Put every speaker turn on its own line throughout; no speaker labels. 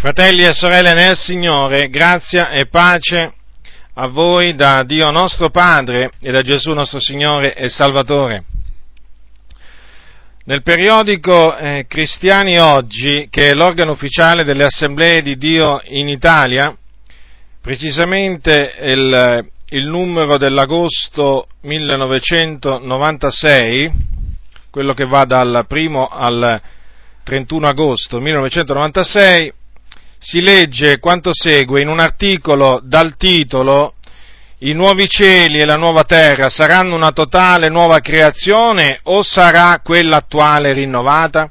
Fratelli e sorelle nel Signore, grazia e pace a voi da Dio nostro Padre e da Gesù nostro Signore e Salvatore. Nel periodico eh, Cristiani Oggi, che è l'organo ufficiale delle Assemblee di Dio in Italia, precisamente il, il numero dell'agosto 1996, quello che va dal primo al 31 agosto 1996, si legge quanto segue in un articolo dal titolo I nuovi cieli e la nuova terra saranno una totale nuova creazione o sarà quella attuale rinnovata?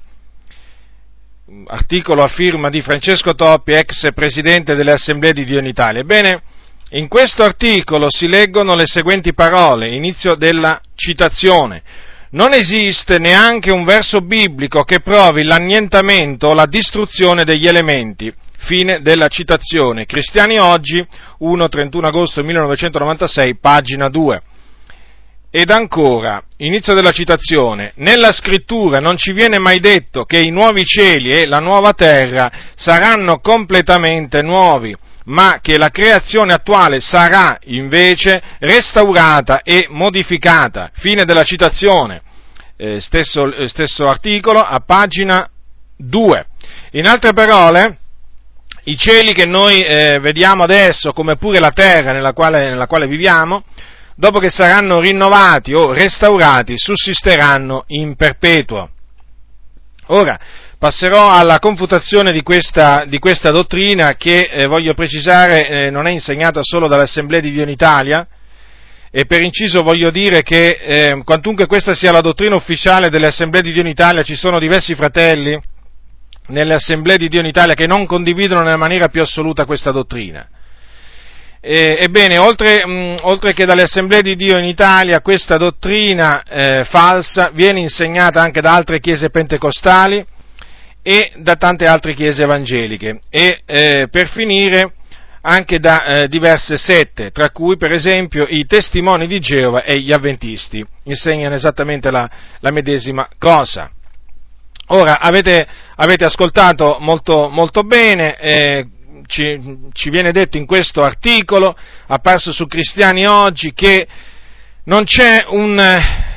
Articolo a firma di Francesco Toppi, ex presidente delle Assemblee di Dio in Italia. Ebbene, in questo articolo si leggono le seguenti parole, inizio della citazione. Non esiste neanche un verso biblico che provi l'annientamento o la distruzione degli elementi Fine della citazione. Cristiani oggi, 1-31 agosto 1996, pagina 2. Ed ancora, inizio della citazione, nella scrittura non ci viene mai detto che i nuovi cieli e la nuova terra saranno completamente nuovi, ma che la creazione attuale sarà invece restaurata e modificata. Fine della citazione. Eh, stesso, eh, stesso articolo a pagina 2. In altre parole, i cieli che noi eh, vediamo adesso, come pure la terra nella quale, nella quale viviamo, dopo che saranno rinnovati o restaurati, sussisteranno in perpetuo. Ora, passerò alla confutazione di questa, di questa dottrina che, eh, voglio precisare, eh, non è insegnata solo dall'Assemblea di Dio in Italia, e per inciso voglio dire che, eh, quantunque questa sia la dottrina ufficiale delle Assemblee di Dio in Italia, ci sono diversi fratelli nelle assemblee di Dio in Italia che non condividono nella maniera più assoluta questa dottrina. E, ebbene, oltre, mh, oltre, che dalle assemblee di Dio in Italia, questa dottrina eh, falsa viene insegnata anche da altre chiese pentecostali e da tante altre chiese evangeliche e eh, per finire anche da eh, diverse sette, tra cui per esempio i testimoni di Geova e gli avventisti, insegnano esattamente la, la medesima cosa. Ora, avete, avete ascoltato molto, molto bene, eh, ci, ci, viene detto in questo articolo, apparso su Cristiani oggi, che non c'è un,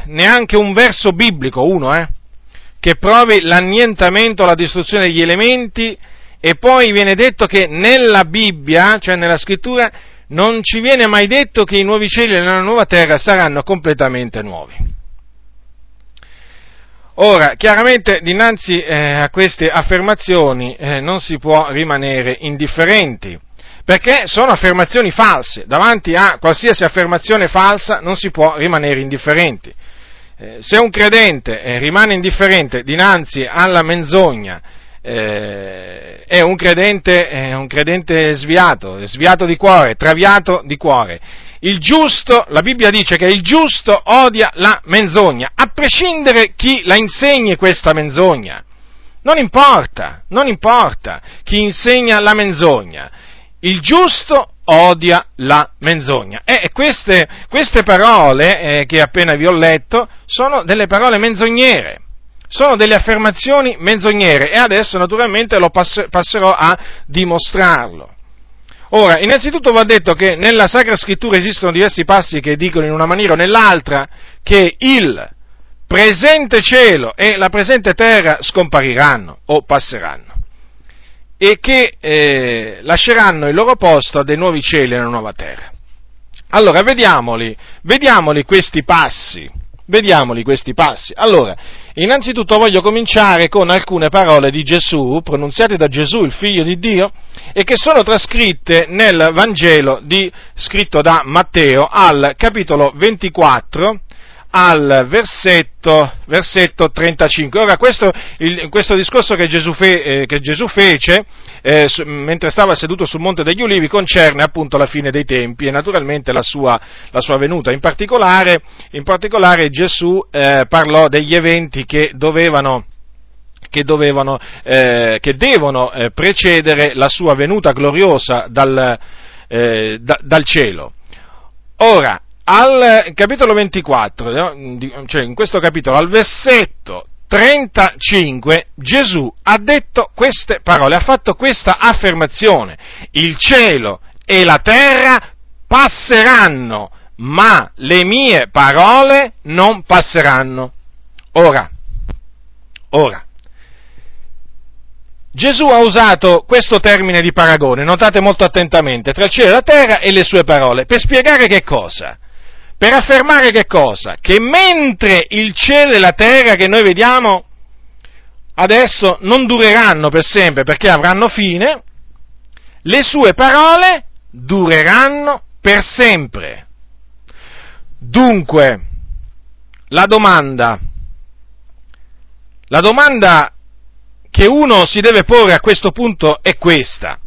neanche un verso biblico, uno, eh, che provi l'annientamento, la distruzione degli elementi, e poi viene detto che nella Bibbia, cioè nella scrittura, non ci viene mai detto che i nuovi cieli e la nuova terra saranno completamente nuovi. Ora, chiaramente dinanzi eh, a queste affermazioni eh, non si può rimanere indifferenti, perché sono affermazioni false. Davanti a qualsiasi affermazione falsa non si può rimanere indifferenti. Eh, se un credente eh, rimane indifferente dinanzi alla menzogna, eh, è un credente, un credente sviato, sviato di cuore, traviato di cuore il giusto, la Bibbia dice che il giusto odia la menzogna, a prescindere chi la insegni questa menzogna. Non importa, non importa chi insegna la menzogna. Il giusto odia la menzogna. E queste, queste parole eh, che appena vi ho letto sono delle parole menzognere sono delle affermazioni menzognere e adesso naturalmente lo passerò a dimostrarlo. Ora, innanzitutto va detto che nella Sacra Scrittura esistono diversi passi che dicono in una maniera o nell'altra che il presente cielo e la presente terra scompariranno o passeranno e che eh, lasceranno il loro posto a dei nuovi cieli e una nuova terra. Allora, vediamoli, vediamoli questi passi, vediamoli questi passi. Allora, innanzitutto voglio cominciare con alcune parole di Gesù, pronunziate da Gesù, il figlio di Dio, e che sono trascritte nel Vangelo di, scritto da Matteo al capitolo 24 al versetto, versetto 35. Ora questo, il, questo discorso che Gesù, fe, eh, che Gesù fece eh, su, mentre stava seduto sul Monte degli Ulivi concerne appunto la fine dei tempi e naturalmente la sua, la sua venuta. In particolare, in particolare Gesù eh, parlò degli eventi che dovevano che, dovevano, eh, che devono eh, precedere la sua venuta gloriosa dal, eh, da, dal cielo. Ora, al capitolo 24, cioè in questo capitolo, al versetto 35 Gesù ha detto queste parole, ha fatto questa affermazione. Il cielo e la terra passeranno, ma le mie parole non passeranno. Ora, ora, Gesù ha usato questo termine di paragone, notate molto attentamente, tra il cielo e la terra e le sue parole, per spiegare che cosa? Per affermare che cosa? Che mentre il cielo e la terra che noi vediamo adesso non dureranno per sempre perché avranno fine, le sue parole dureranno per sempre. Dunque, la domanda, la domanda che uno si deve porre a questo punto è questa,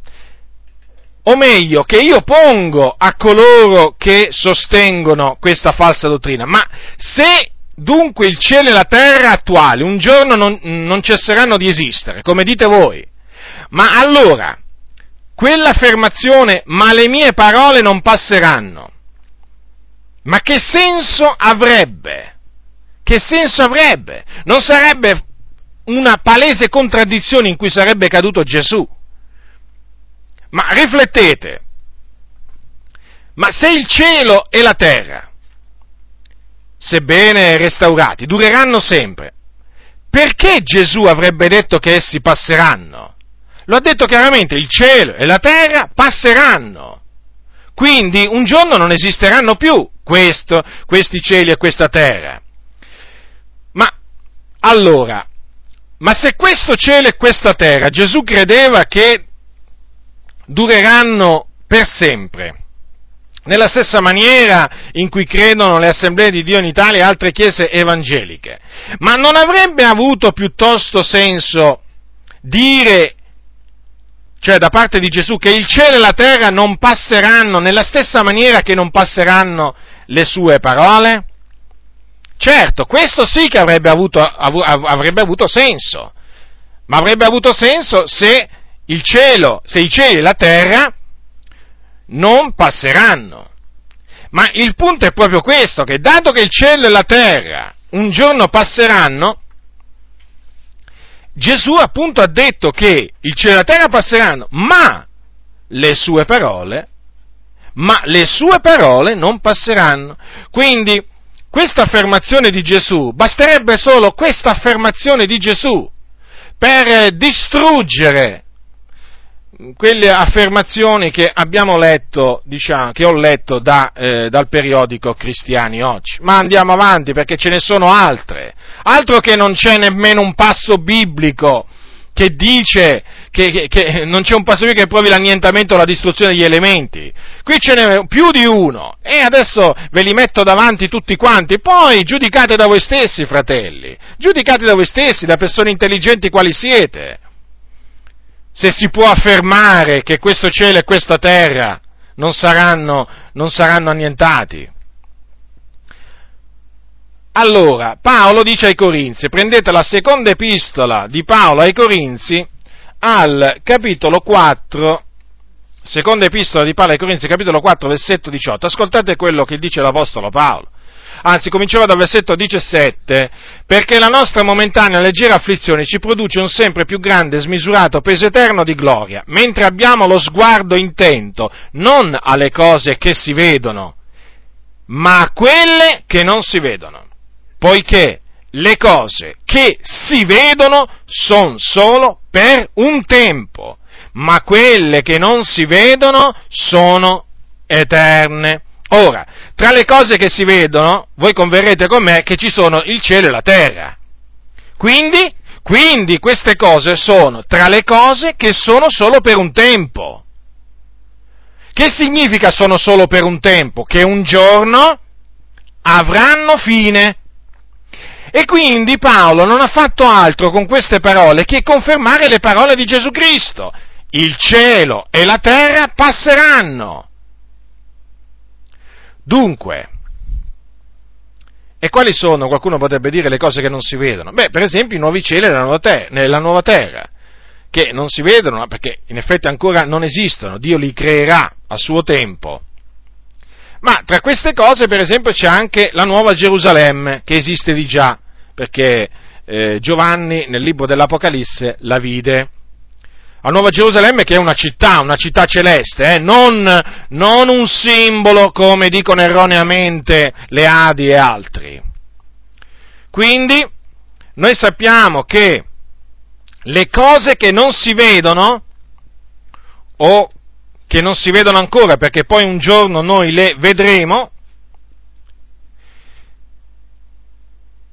o meglio, che io pongo a coloro che sostengono questa falsa dottrina, ma se dunque il cielo e la terra attuali un giorno non, non cesseranno di esistere, come dite voi, ma allora quell'affermazione, ma le mie parole non passeranno, ma che senso avrebbe? Che senso avrebbe? Non sarebbe una palese contraddizione in cui sarebbe caduto Gesù. Ma riflettete, ma se il cielo e la terra, sebbene restaurati, dureranno sempre, perché Gesù avrebbe detto che essi passeranno? Lo ha detto chiaramente, il cielo e la terra passeranno. Quindi un giorno non esisteranno più questo, questi cieli e questa terra. Ma allora, ma se questo cielo e questa terra Gesù credeva che dureranno per sempre, nella stessa maniera in cui credono le assemblee di Dio in Italia e altre chiese evangeliche, ma non avrebbe avuto piuttosto senso dire cioè da parte di Gesù, che il cielo e la terra non passeranno nella stessa maniera che non passeranno le sue parole? Certo, questo sì che avrebbe avuto, avrebbe avuto senso, ma avrebbe avuto senso se il cielo, se i cieli e la terra non passeranno. Ma il punto è proprio questo, che dato che il cielo e la terra un giorno passeranno, Gesù appunto ha detto che il cielo e la terra passeranno, ma le sue parole, ma le sue parole non passeranno. Quindi, questa affermazione di Gesù, basterebbe solo questa affermazione di Gesù per distruggere quelle affermazioni che abbiamo letto, diciamo, che ho letto da, eh, dal periodico Cristiani oggi. Ma andiamo avanti perché ce ne sono altre. Altro che non c'è nemmeno un passo biblico che dice che, che, che, non c'è un passo biblico che provi l'annientamento o la distruzione degli elementi. Qui ce n'è più di uno e adesso ve li metto davanti tutti quanti. Poi giudicate da voi stessi, fratelli. Giudicate da voi stessi, da persone intelligenti quali siete se si può affermare che questo cielo e questa terra non saranno, non saranno annientati. Allora, Paolo dice ai Corinzi, prendete la seconda epistola di Paolo ai Corinzi al capitolo 4, seconda epistola di Paolo ai Corinzi, capitolo 4, versetto 18, ascoltate quello che dice l'Apostolo Paolo anzi comincerò dal versetto 17, perché la nostra momentanea leggera afflizione ci produce un sempre più grande, smisurato peso eterno di gloria, mentre abbiamo lo sguardo intento non alle cose che si vedono, ma a quelle che non si vedono, poiché le cose che si vedono sono solo per un tempo, ma quelle che non si vedono sono eterne. Ora, tra le cose che si vedono, voi converrete con me che ci sono il cielo e la terra. Quindi, quindi queste cose sono tra le cose che sono solo per un tempo. Che significa sono solo per un tempo? Che un giorno avranno fine. E quindi Paolo non ha fatto altro con queste parole che confermare le parole di Gesù Cristo. Il cielo e la terra passeranno, Dunque, e quali sono, qualcuno potrebbe dire, le cose che non si vedono? Beh, per esempio i nuovi cieli nella nuova, terra, nuova terra, che non si vedono perché in effetti ancora non esistono, Dio li creerà a suo tempo. Ma tra queste cose, per esempio, c'è anche la nuova Gerusalemme, che esiste di già, perché eh, Giovanni nel libro dell'Apocalisse la vide. A Nuova Gerusalemme che è una città, una città celeste, eh? non, non un simbolo come dicono erroneamente le Adi e altri. Quindi noi sappiamo che le cose che non si vedono o che non si vedono ancora perché poi un giorno noi le vedremo,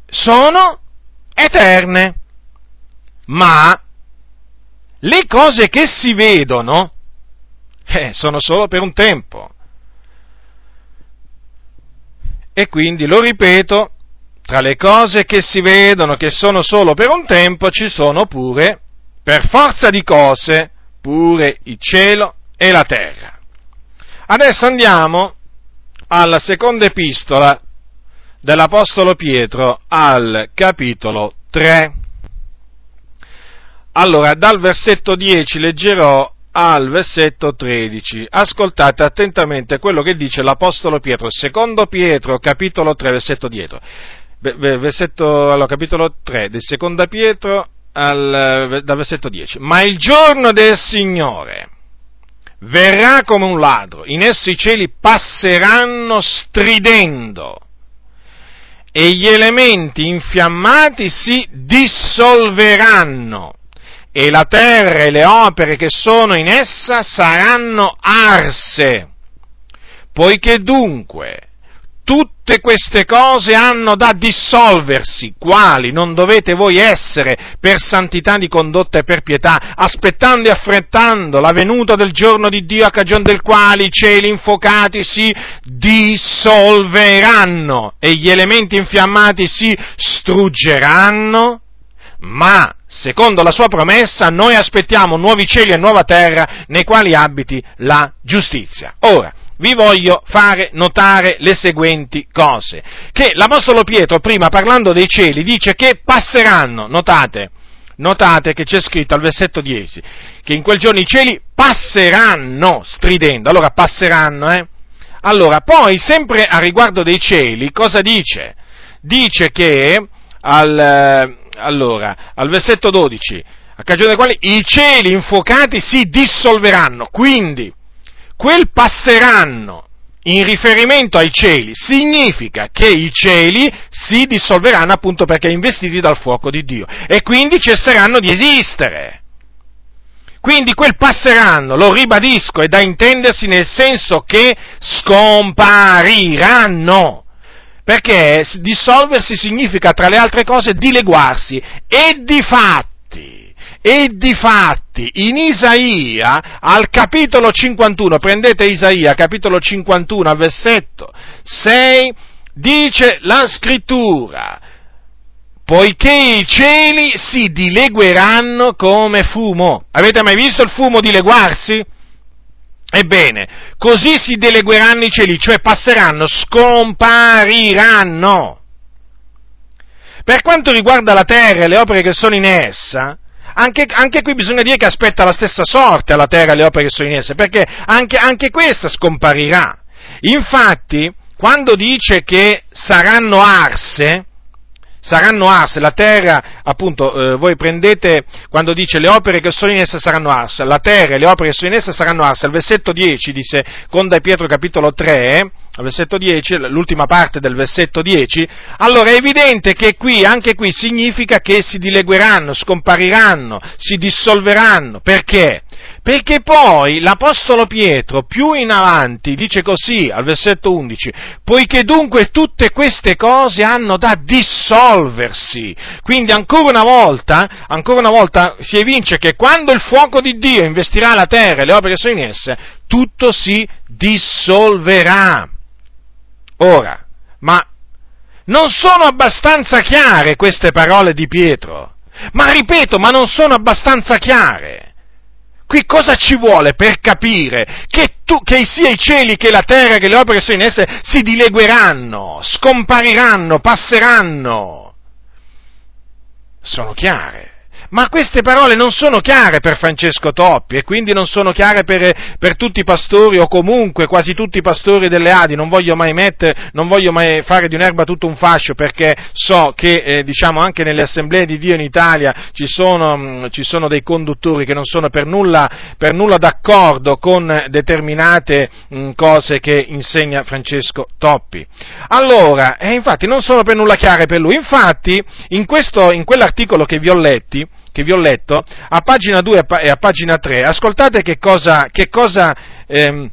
sono eterne, ma le cose che si vedono eh, sono solo per un tempo. E quindi, lo ripeto, tra le cose che si vedono, che sono solo per un tempo, ci sono pure, per forza di cose, pure il cielo e la terra. Adesso andiamo alla seconda epistola dell'Apostolo Pietro al capitolo 3. Allora, dal versetto 10 leggerò al versetto 13. Ascoltate attentamente quello che dice l'Apostolo Pietro, secondo Pietro, capitolo 3, versetto dietro. Versetto, allora, capitolo 3 del seconda Pietro, al, dal versetto 10. Ma il giorno del Signore verrà come un ladro, in esso i cieli passeranno stridendo e gli elementi infiammati si dissolveranno e la terra e le opere che sono in essa saranno arse. Poiché dunque tutte queste cose hanno da dissolversi, quali non dovete voi essere per santità di condotta e per pietà, aspettando e affrettando la venuta del giorno di Dio a cagione del quale i cieli infuocati si dissolveranno e gli elementi infiammati si struggeranno, ma secondo la sua promessa noi aspettiamo nuovi cieli e nuova terra nei quali abiti la giustizia. Ora, vi voglio fare notare le seguenti cose. Che l'Apostolo Pietro, prima parlando dei cieli, dice che passeranno, notate, notate che c'è scritto al versetto 10, che in quel giorno i cieli passeranno stridendo. Allora, passeranno, eh? Allora, poi, sempre a riguardo dei cieli, cosa dice? Dice che, al, eh, allora, al versetto 12, a cagione dei quali i cieli infuocati si dissolveranno, quindi, quel passeranno in riferimento ai cieli significa che i cieli si dissolveranno appunto perché investiti dal fuoco di Dio e quindi cesseranno di esistere. Quindi quel passeranno, lo ribadisco, è da intendersi nel senso che scompariranno. Perché dissolversi significa, tra le altre cose, dileguarsi. E di fatti, e difatti in Isaia, al capitolo 51, prendete Isaia, capitolo 51, al versetto 6, dice la scrittura, poiché i cieli si dilegueranno come fumo. Avete mai visto il fumo dileguarsi? Ebbene, così si dilegueranno i cieli, cioè passeranno, scompariranno. Per quanto riguarda la terra e le opere che sono in essa, anche, anche, qui bisogna dire che aspetta la stessa sorte alla terra e alle opere che sono in essa, perché anche, anche questa scomparirà. Infatti, quando dice che saranno arse, saranno arse, la terra, appunto, eh, voi prendete, quando dice le opere che sono in essa saranno arse, la terra e le opere che sono in essa saranno arse, al versetto 10 di seconda Pietro capitolo 3, al versetto 10, l'ultima parte del versetto 10, allora è evidente che qui, anche qui, significa che si dilegueranno, scompariranno, si dissolveranno. Perché? Perché poi l'Apostolo Pietro più in avanti dice così al versetto 11, poiché dunque tutte queste cose hanno da dissolversi. Quindi ancora una volta, ancora una volta si evince che quando il fuoco di Dio investirà la terra e le opere che sono in esse, tutto si dissolverà. Ora, ma non sono abbastanza chiare queste parole di Pietro? Ma ripeto, ma non sono abbastanza chiare. Qui cosa ci vuole per capire che, tu, che sia i cieli che la terra che le opere che sono in esse si dilegueranno, scompariranno, passeranno? Sono chiare. Ma queste parole non sono chiare per Francesco Toppi e quindi non sono chiare per, per tutti i pastori o comunque quasi tutti i pastori delle Adi. Non voglio mai mettere, non voglio mai fare di un'erba tutto un fascio perché so che, eh, diciamo, anche nelle assemblee di Dio in Italia ci sono, mh, mm, ci sono dei conduttori che non sono per nulla, per nulla d'accordo con determinate mh, mm, cose che insegna Francesco Toppi. Allora, eh, infatti non sono per nulla chiare per lui. Infatti, in, questo, in quell'articolo che vi ho letti, che vi ho letto, a pagina 2 e a pagina 3, ascoltate che cosa, che cosa, ehm,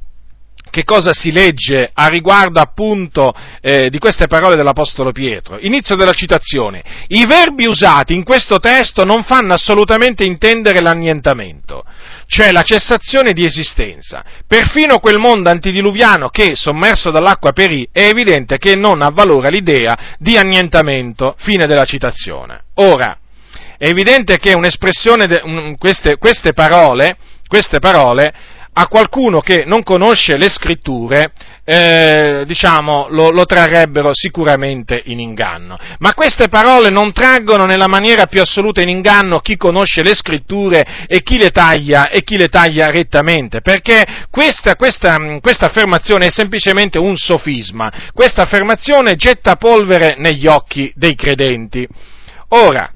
che cosa si legge a riguardo appunto eh, di queste parole dell'Apostolo Pietro. Inizio della citazione. I verbi usati in questo testo non fanno assolutamente intendere l'annientamento, cioè la cessazione di esistenza. Perfino quel mondo antidiluviano che, sommerso dall'acqua perì, è evidente che non avvalora l'idea di annientamento. Fine della citazione. Ora, è evidente che un'espressione, de, un, queste, queste, parole, queste parole, a qualcuno che non conosce le scritture, eh, diciamo, lo, lo, trarrebbero sicuramente in inganno. Ma queste parole non traggono nella maniera più assoluta in inganno chi conosce le scritture e chi le taglia, e chi le taglia rettamente, perché questa, questa, questa affermazione è semplicemente un sofisma, questa affermazione getta polvere negli occhi dei credenti. Ora,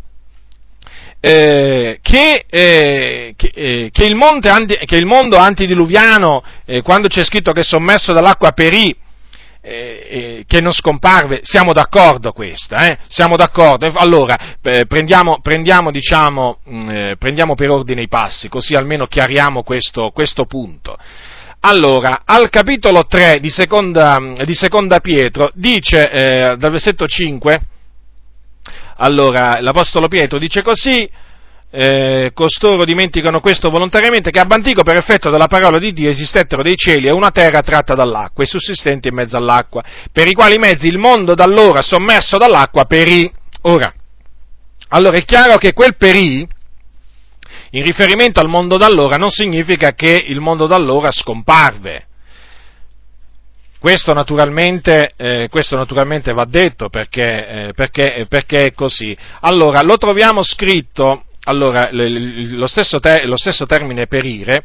eh, che, eh, che, eh, che, il anti, che, il mondo antidiluviano, eh, quando c'è scritto che è sommerso dall'acqua perì, eh, che non scomparve, siamo d'accordo questa, siamo d'accordo. Allora, prendiamo, prendiamo, diciamo, mh, mm, prendiamo, per ordine i passi, così almeno chiariamo questo, questo punto. Allora, al capitolo 3 di seconda, di seconda Pietro dice, dal versetto 5, allora, l'Apostolo Pietro dice così, eh, costoro dimenticano questo volontariamente, che ab antico per effetto della parola di Dio esistettero dei cieli e una terra tratta dall'acqua e sussistenti in mezzo all'acqua, per i quali mezzi il mondo d'allora sommerso dall'acqua perì. Ora, allora è chiaro che quel perì, in riferimento al mondo d'allora, non significa che il mondo d'allora scomparve. Questo naturalmente, eh, questo naturalmente va detto perché, eh, perché, perché, è così. Allora, lo troviamo scritto, allora, lo stesso, te, lo stesso termine perire,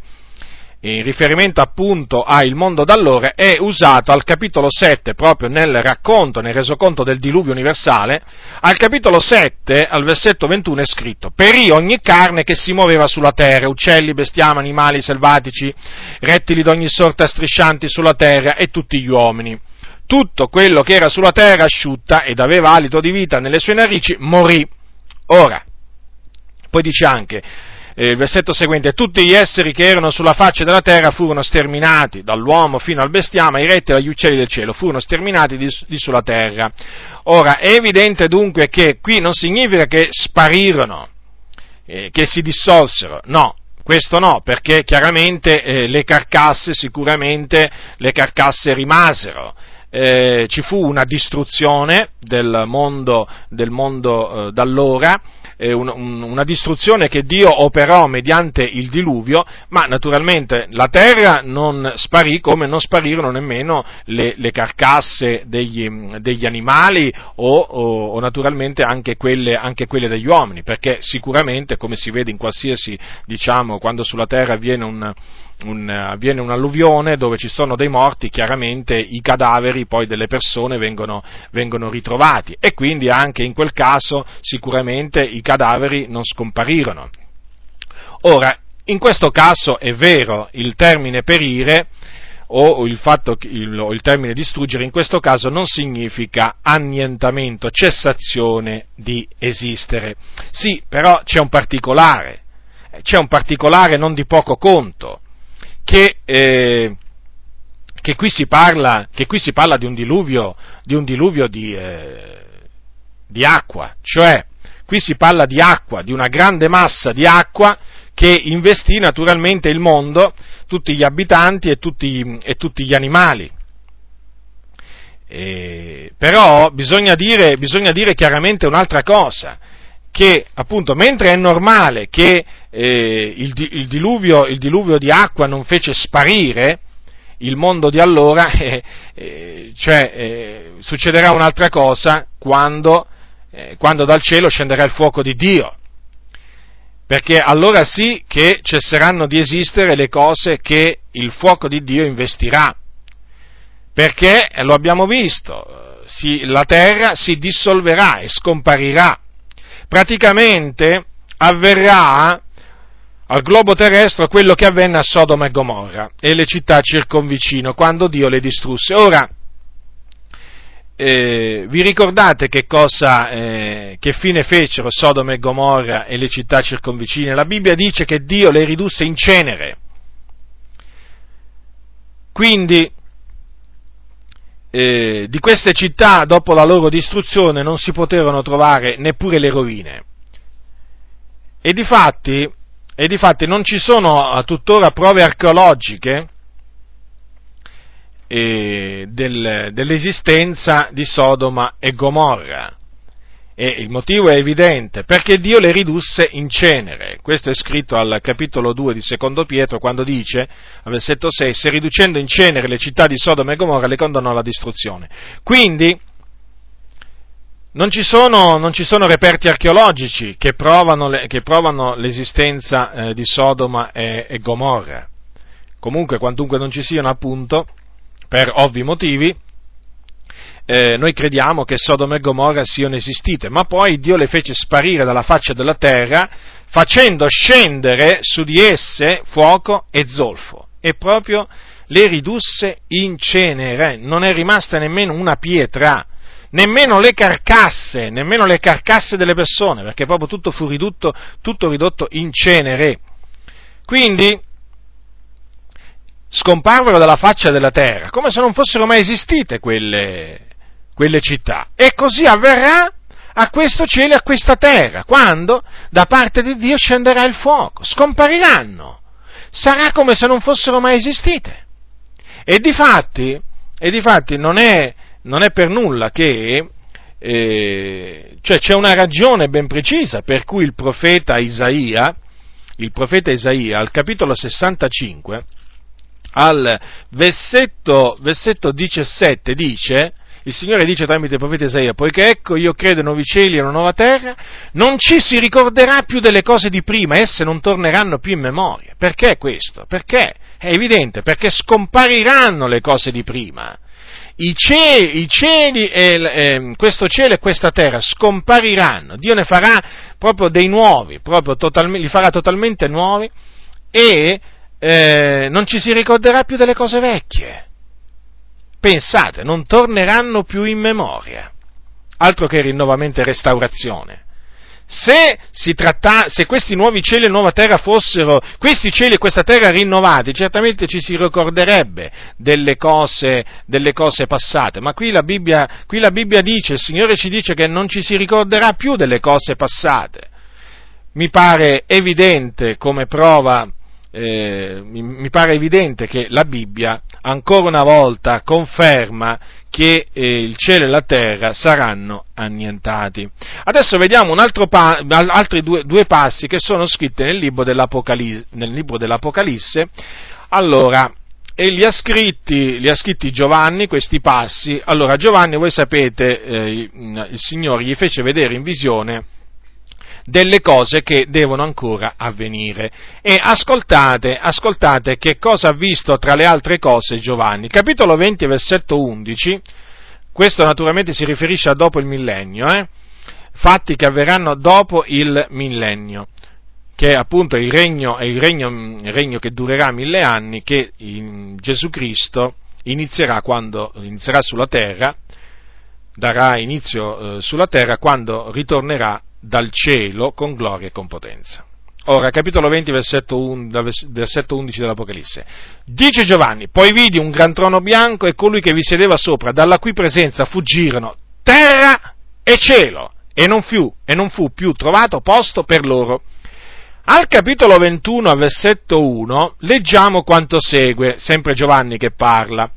in riferimento appunto al mondo d'allora, è usato al capitolo 7, proprio nel racconto, nel resoconto del diluvio universale, al capitolo 7, al versetto 21 è scritto, perì ogni carne che si muoveva sulla terra, uccelli, bestiame, animali selvatici, rettili d'ogni sorta striscianti sulla terra e tutti gli uomini. Tutto quello che era sulla terra asciutta ed aveva alito di vita nelle sue narici morì. Ora, poi dice anche, eh, il versetto seguente, tutti gli esseri che erano sulla faccia della terra furono sterminati, dall'uomo fino al bestiame, ai retti e agli uccelli del cielo, furono sterminati di, di sulla terra. Ora, è evidente dunque che qui non significa che sparirono, eh, che si dissolsero, no, questo no, perché chiaramente eh, le carcasse, sicuramente le carcasse rimasero. Eh, ci fu una distruzione del mondo, del mondo eh, d'allora, eh, un, un, una distruzione che Dio operò mediante il diluvio, ma naturalmente la terra non sparì come non sparirono nemmeno le, le carcasse degli, degli animali o, o, o naturalmente anche quelle, anche quelle, degli uomini, perché sicuramente, come si vede in qualsiasi, diciamo, quando sulla terra avviene un, un, avviene un'alluvione dove ci sono dei morti, chiaramente i cadaveri poi delle persone vengono, vengono, ritrovati e quindi anche in quel caso sicuramente i cadaveri non scomparirono. Ora, in questo caso è vero, il termine perire o il, fatto, il, il termine distruggere in questo caso non significa annientamento, cessazione di esistere. Sì, però c'è un particolare, c'è un particolare non di poco conto che, eh, che, qui, si parla, che qui si parla di un diluvio di, un diluvio di, eh, di acqua, cioè qui si parla di acqua, di una grande massa di acqua che investì naturalmente il mondo, tutti gli abitanti e tutti, e tutti gli animali. Eh, però bisogna dire, bisogna dire, chiaramente un'altra cosa, che appunto mentre è normale che eh, il, il, diluvio, il, diluvio, di acqua non fece sparire il mondo di allora, eh, eh, cioè eh, succederà un'altra cosa quando, eh, quando, dal cielo scenderà il fuoco di Dio. perché allora sì che cesseranno di esistere le cose che il fuoco di Dio investirà, perché lo abbiamo visto, si, la terra si dissolverà e scomparirà. Praticamente avverrà al globo terrestre quello che avvenne a Sodoma e Gomorra e le città circonvicino quando Dio le distrusse. Ora, eh, vi ricordate che, cosa, eh, che fine fecero Sodoma e Gomorra e le città circonvicine? La Bibbia dice che Dio le ridusse in cenere. Quindi, eh, di queste città, dopo la loro distruzione, non si poterono trovare neppure le rovine. E difatti, e difatti non ci sono tuttora prove archeologiche eh, del, dell'esistenza di Sodoma e Gomorra. E il motivo è evidente, perché Dio le ridusse in cenere. Questo è scritto al capitolo 2 di Secondo Pietro, quando dice, al versetto 6, se riducendo in cenere le città di Sodoma e Gomorra le condonò alla distruzione. Quindi, non ci sono, non ci sono reperti archeologici che provano, le, che provano l'esistenza eh, di Sodoma e, e Gomorra. Comunque, quantunque non ci siano, appunto, per ovvi motivi, eh, noi crediamo che Sodoma e Gomorra siano esistite, ma poi Dio le fece sparire dalla faccia della terra facendo scendere su di esse fuoco e zolfo e proprio le ridusse in cenere, non è rimasta nemmeno una pietra, nemmeno le carcasse, nemmeno le carcasse delle persone, perché proprio tutto fu ridotto, tutto ridotto in cenere. Quindi scomparvero dalla faccia della terra, come se non fossero mai esistite quelle, quelle città. E così avverrà a questo cielo e a questa terra, quando da parte di Dio scenderà il fuoco, scompariranno, sarà come se non fossero mai esistite. E difatti, e difatti non, è, non è per nulla che eh, cioè c'è una ragione ben precisa per cui il profeta Isaia, il profeta Isaia al capitolo 65, al versetto, versetto 17 dice, il Signore dice tramite il profeta Isaia, poiché ecco io credo in nuovi cieli e una nuova terra, non ci si ricorderà più delle cose di prima, esse non torneranno più in memoria. Perché questo? Perché? È evidente, perché scompariranno le cose di prima. I cieli, i cieli e, eh, questo cielo e questa terra scompariranno, Dio ne farà proprio dei nuovi, proprio totalmente, li farà totalmente nuovi e eh, non ci si ricorderà più delle cose vecchie. Pensate, non torneranno più in memoria. Altro che rinnovamento e restaurazione. Se, tratta, se questi nuovi cieli e nuova terra fossero, questi cieli e questa terra rinnovati, certamente ci si ricorderebbe delle cose, delle cose passate, ma qui la, Bibbia, qui la Bibbia dice, il Signore ci dice che non ci si ricorderà più delle cose passate. Mi pare evidente come prova eh, mi, mi, pare evidente che la Bibbia ancora una volta conferma che eh, il cielo e la terra saranno annientati. Adesso vediamo pa- altri due, due, passi che sono scritti nel libro. Nel libro dell'Apocalisse. Allora, e li ha, scritti, li ha scritti Giovanni questi passi. Allora, Giovanni, voi sapete, eh, il Signore gli fece vedere in visione delle cose che devono ancora avvenire. E ascoltate, ascoltate che cosa ha visto tra le altre cose Giovanni. Capitolo 20, versetto 11, questo naturalmente si riferisce a dopo il millennio, eh? fatti che avverranno dopo il millennio che appunto è il regno, il regno, il regno che durerà mille anni, che Gesù Cristo inizierà quando inizierà sulla terra, darà inizio eh, sulla terra quando ritornerà dal cielo con gloria e con potenza. Ora, capitolo 20, versetto, 11 dell'Apocalisse. Dice Giovanni, poi vidi un gran trono bianco e colui che vi sedeva sopra, dalla cui presenza fuggirono terra e cielo, e non fu, e non fu più trovato posto per loro. Al capitolo 21, versetto 1, leggiamo quanto segue, sempre Giovanni che parla.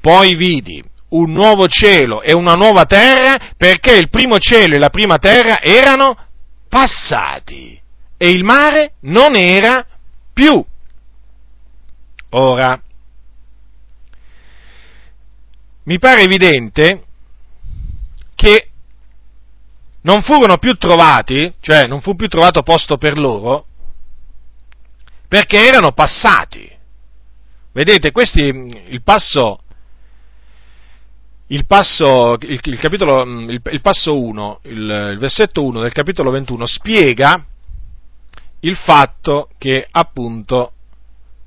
Poi vidi un nuovo cielo e una nuova terra perché il primo cielo e la prima terra erano passati e il mare non era più. Ora, mi pare evidente che non furono più trovati, cioè non fu più trovato posto per loro, perché erano passati. Vedete, questi, il passo, il passo, il, il capitolo, il, il passo 1, il, il versetto 1 del capitolo 21 spiega il fatto che appunto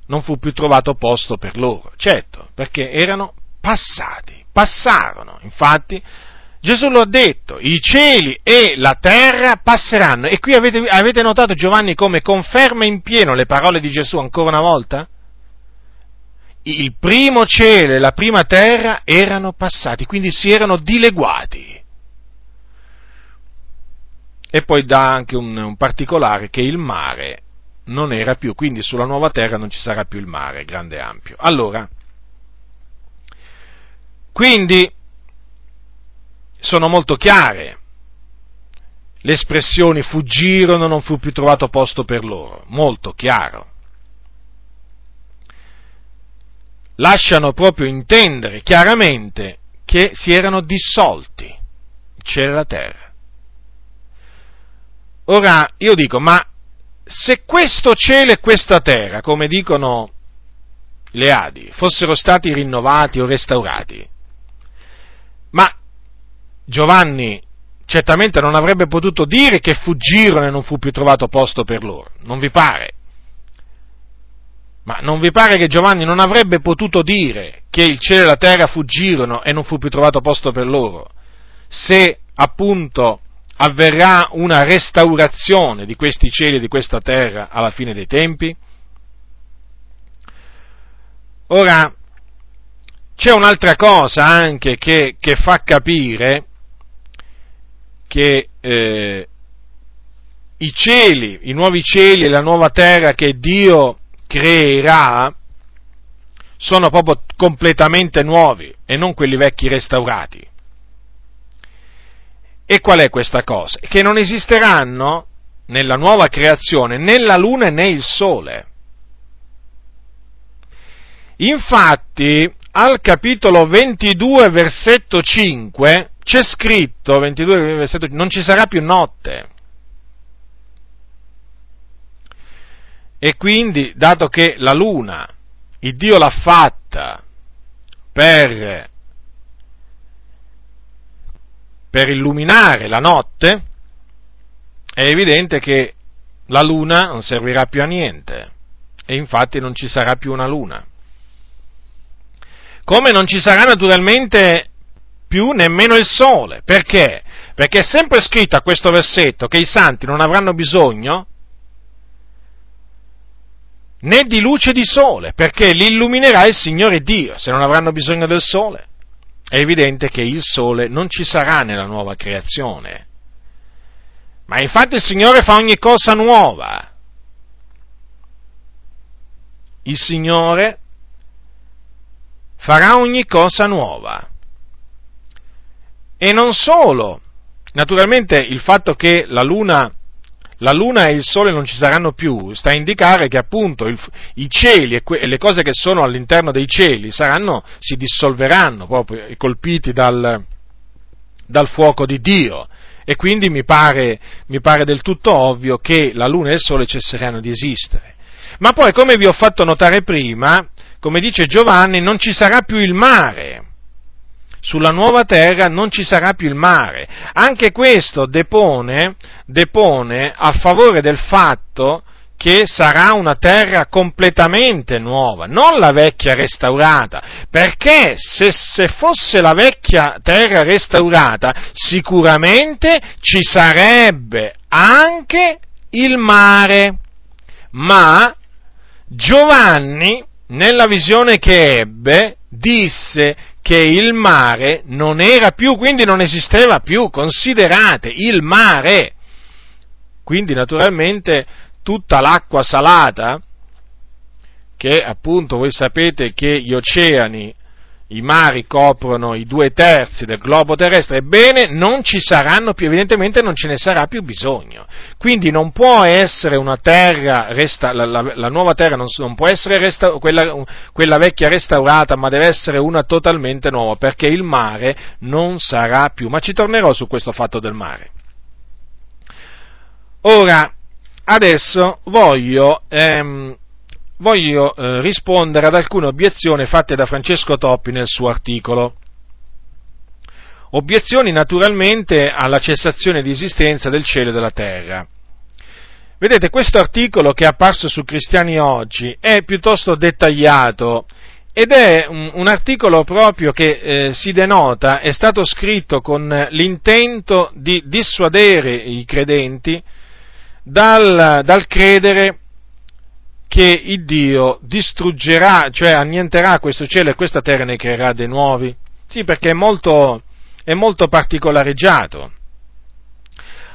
non fu più trovato posto per loro, certo, perché erano passati, passarono, infatti Gesù lo ha detto, i cieli e la terra passeranno. E qui avete, avete, notato Giovanni come conferma in pieno le parole di Gesù ancora una volta? Il primo cielo e la prima terra erano passati, quindi si erano dileguati. E poi dà anche un, un particolare che il mare non era più, quindi sulla nuova terra non ci sarà più il mare grande e ampio. Allora, quindi sono molto chiare. Le espressioni fuggirono, non fu più trovato posto per loro, molto chiaro. Lasciano proprio intendere chiaramente che si erano dissolti il cielo e la terra. Ora io dico, ma se questo cielo e questa terra, come dicono le Adi, fossero stati rinnovati o restaurati, ma Giovanni certamente non avrebbe potuto dire che fuggirono e non fu più trovato posto per loro, non vi pare? Ma non vi pare che Giovanni non avrebbe potuto dire che il cielo e la terra fuggirono e non fu più trovato posto per loro, se appunto avverrà una restaurazione di questi cieli e di questa terra alla fine dei tempi? Ora, c'è un'altra cosa anche che, che fa capire che eh, i cieli, i nuovi cieli e la nuova terra che Dio creerà sono proprio completamente nuovi e non quelli vecchi restaurati. E qual è questa cosa? Che non esisteranno nella nuova creazione né la luna né il sole. Infatti, al capitolo 22, versetto 5, c'è scritto, 22, versetto, non ci sarà più notte. E quindi, dato che la luna, il Dio l'ha fatta per, per illuminare la notte, è evidente che la luna non servirà più a niente e infatti non ci sarà più una luna. Come non ci sarà naturalmente più nemmeno il sole. Perché? Perché è sempre scritto a questo versetto che i santi non avranno bisogno né di luce di sole, perché li illuminerà il Signore Dio, se non avranno bisogno del sole. È evidente che il sole non ci sarà nella nuova creazione. Ma infatti il Signore fa ogni cosa nuova. Il Signore farà ogni cosa nuova. E non solo, naturalmente il fatto che la luna, la luna e il sole non ci saranno più sta a indicare che appunto il, i cieli e, que, e, le cose che sono all'interno dei cieli saranno, si dissolveranno proprio colpiti dal, dal fuoco di Dio. E quindi mi pare, mi pare del tutto ovvio che la luna e il sole cesseranno di esistere. Ma poi, come vi ho fatto notare prima, come dice Giovanni, non ci sarà più il mare sulla nuova terra non ci sarà più il mare. Anche questo depone, depone a favore del fatto che sarà una terra completamente nuova, non la vecchia restaurata, perché se, se, fosse la vecchia terra restaurata sicuramente ci sarebbe anche il mare, ma Giovanni, nella visione che ebbe, disse che il mare non era più, quindi non esisteva più, considerate il mare. Quindi naturalmente tutta l'acqua salata, che appunto voi sapete che gli oceani i mari coprono i due terzi del globo terrestre, ebbene non ci saranno più, evidentemente non ce ne sarà più bisogno. Quindi non può essere una terra, resta, la, la, la, nuova terra non, non può essere resta, quella, quella vecchia restaurata, ma deve essere una totalmente nuova, perché il mare non sarà più. Ma ci tornerò su questo fatto del mare. Ora, adesso voglio, ehm, voglio eh, rispondere ad alcune obiezioni fatte da Francesco Toppi nel suo articolo. Obiezioni naturalmente alla cessazione di esistenza del cielo e della terra. Vedete, questo articolo che è apparso su Cristiani Oggi è piuttosto dettagliato ed è un, un articolo proprio che eh, si denota, è stato scritto con l'intento di dissuadere i credenti dal, dal credere che il Dio distruggerà, cioè annienterà questo cielo e questa terra e ne creerà dei nuovi. Sì, perché è molto, è molto particolareggiato.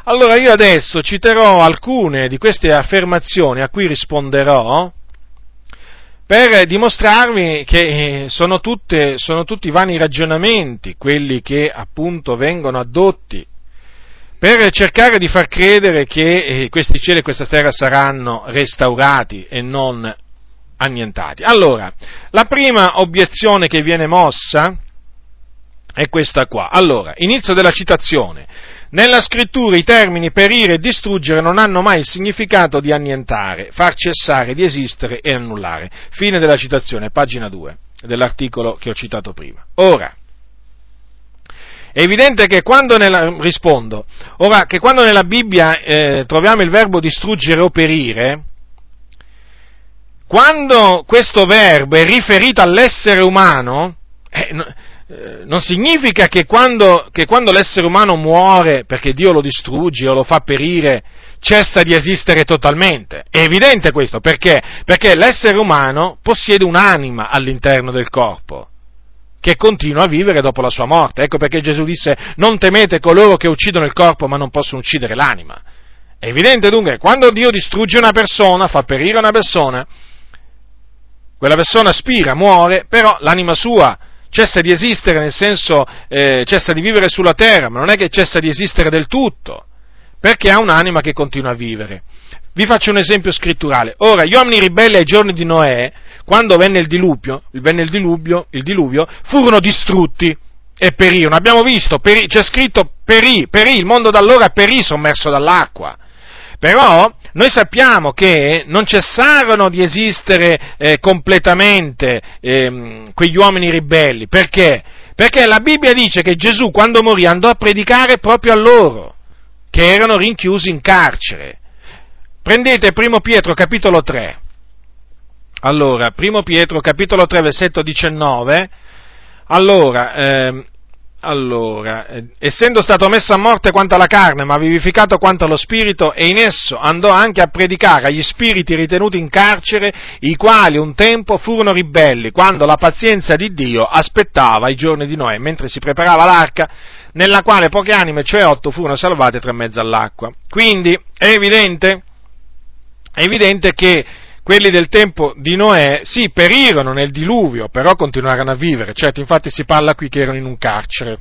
Allora io adesso citerò alcune di queste affermazioni a cui risponderò per dimostrarvi che eh, sono, tutte, sono tutti vani ragionamenti quelli che appunto vengono addotti per cercare di far credere che eh, questi cieli e questa terra saranno restaurati e non annientati. Allora, la prima obiezione che viene mossa è questa qua. Allora, inizio della citazione. Nella scrittura i termini perire e distruggere non hanno mai il significato di annientare, far cessare di esistere e annullare. Fine della citazione, pagina 2 dell'articolo che ho citato prima. Ora, è evidente che quando nella, rispondo, ora, che quando nella Bibbia eh, troviamo il verbo distruggere o perire, quando questo verbo è riferito all'essere umano, eh, eh, non significa che quando, che quando l'essere umano muore perché Dio lo distrugge o lo fa perire, cessa di esistere totalmente. È evidente questo, perché? Perché l'essere umano possiede un'anima all'interno del corpo che continua a vivere dopo la sua morte. Ecco perché Gesù disse non temete coloro che uccidono il corpo ma non possono uccidere l'anima. È evidente dunque, quando Dio distrugge una persona, fa perire una persona, quella persona spira, muore, però l'anima sua cessa di esistere, nel senso eh, cessa di vivere sulla terra, ma non è che cessa di esistere del tutto, perché ha un'anima che continua a vivere. Vi faccio un esempio scritturale. Ora, gli uomini ribelli ai giorni di Noè, quando venne il diluvio, venne il diluvio, il diluvio furono distrutti e perirono. Abbiamo visto, perì, c'è scritto perì, perì, il mondo da allora perì sommerso dall'acqua. Però noi sappiamo che non cessarono di esistere eh, completamente eh, quegli uomini ribelli. Perché? Perché la Bibbia dice che Gesù quando morì andò a predicare proprio a loro, che erano rinchiusi in carcere. Prendete 1 Pietro capitolo 3. Allora, 1 Pietro capitolo 3 versetto 19. Allora, eh, allora, eh, essendo stato messo a morte quanto alla carne, ma vivificato quanto allo spirito, e in esso andò anche a predicare agli spiriti ritenuti in carcere, i quali un tempo furono ribelli, quando la pazienza di Dio aspettava i giorni di Noè, mentre si preparava l'arca, nella quale poche anime, cioè otto, furono salvate tra mezzo all'acqua. Quindi è evidente, è evidente che quelli del tempo di Noè, sì, perirono nel diluvio, però continuarono a vivere. Certo, infatti si parla qui che erano in un carcere,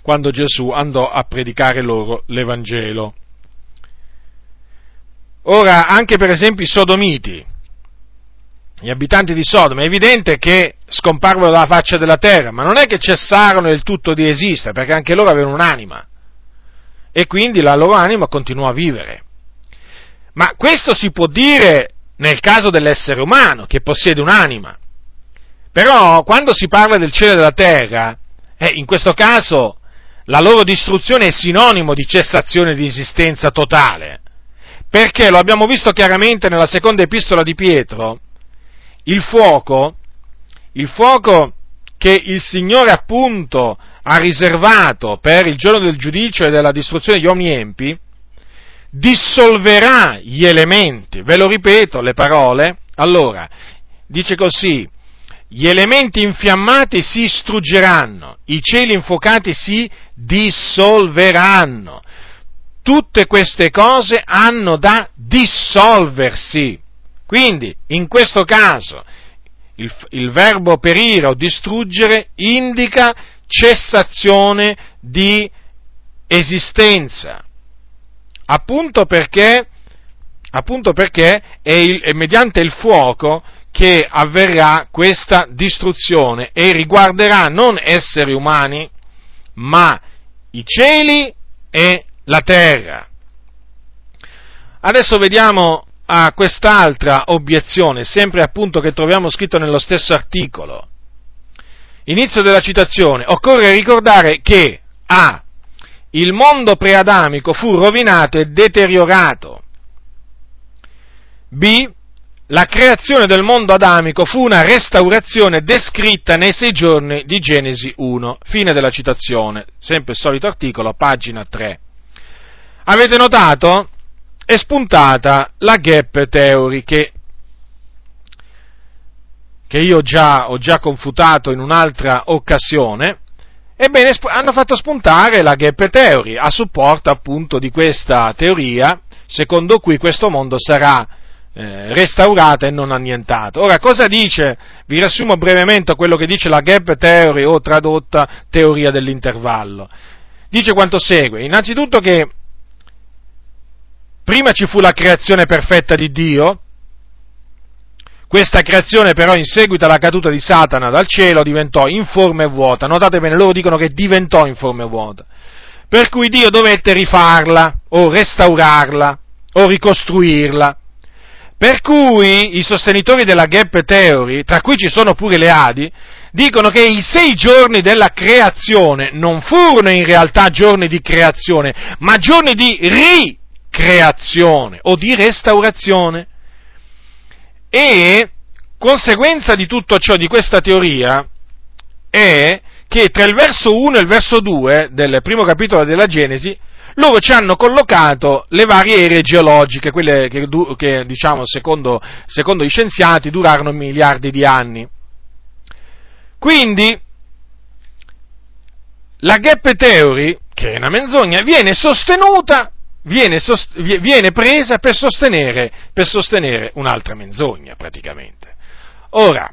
quando Gesù andò a predicare loro l'Evangelo. Ora, anche per esempio i sodomiti, gli abitanti di Sodoma, è evidente che scomparvero dalla faccia della terra, ma non è che cessarono del tutto di esistere, perché anche loro avevano un'anima. E quindi la loro anima continuò a vivere. Ma questo si può dire nel caso dell'essere umano che possiede un'anima. Però quando si parla del cielo e della terra, eh, in questo caso la loro distruzione è sinonimo di cessazione di esistenza totale, perché lo abbiamo visto chiaramente nella seconda epistola di Pietro, il fuoco, il fuoco che il Signore appunto ha riservato per il giorno del giudizio e della distruzione degli uomini empi, dissolverà gli elementi. Ve lo ripeto le parole. Allora, dice così, gli elementi infiammati si struggeranno, i cieli infuocati si dissolveranno. Tutte queste cose hanno da dissolversi. Quindi, in questo caso, il, il verbo perire o distruggere indica cessazione di esistenza appunto perché, appunto perché è, il, è mediante il fuoco che avverrà questa distruzione e riguarderà non esseri umani, ma i cieli e la terra. adesso vediamo a quest'altra obiezione, sempre appunto che troviamo scritto nello stesso articolo. Inizio della citazione. Occorre ricordare che A. Il mondo preadamico fu rovinato e deteriorato. B. La creazione del mondo adamico fu una restaurazione descritta nei sei giorni di Genesi 1. Fine della citazione. Sempre il solito articolo, pagina 3. Avete notato? È spuntata la gap theory che, che io già, ho già confutato in un'altra occasione. Ebbene, hanno fatto spuntare la gap theory a supporto appunto di questa teoria secondo cui questo mondo sarà eh, restaurato e non annientato. Ora, cosa dice? Vi riassumo brevemente quello che dice la gap theory o tradotta teoria dell'intervallo. Dice quanto segue. Innanzitutto che Prima ci fu la creazione perfetta di Dio, questa creazione però in seguito alla caduta di Satana dal cielo diventò informe e vuota. Notate bene, loro dicono che diventò informe e vuota. Per cui Dio dovette rifarla, o restaurarla, o ricostruirla. Per cui i sostenitori della gap theory, tra cui ci sono pure le Adi, dicono che i sei giorni della creazione non furono in realtà giorni di creazione, ma giorni di ri creazione o di restaurazione. E conseguenza di tutto ciò, di questa teoria, è che tra il verso 1 e il verso 2 del primo capitolo della Genesi, loro ci hanno collocato le varie ere geologiche, quelle che, che diciamo, secondo, secondo gli scienziati durarono miliardi di anni. Quindi, la gap theory, che è una menzogna, viene sostenuta viene, sost- viene presa per sostenere, per sostenere un'altra menzogna praticamente. Ora,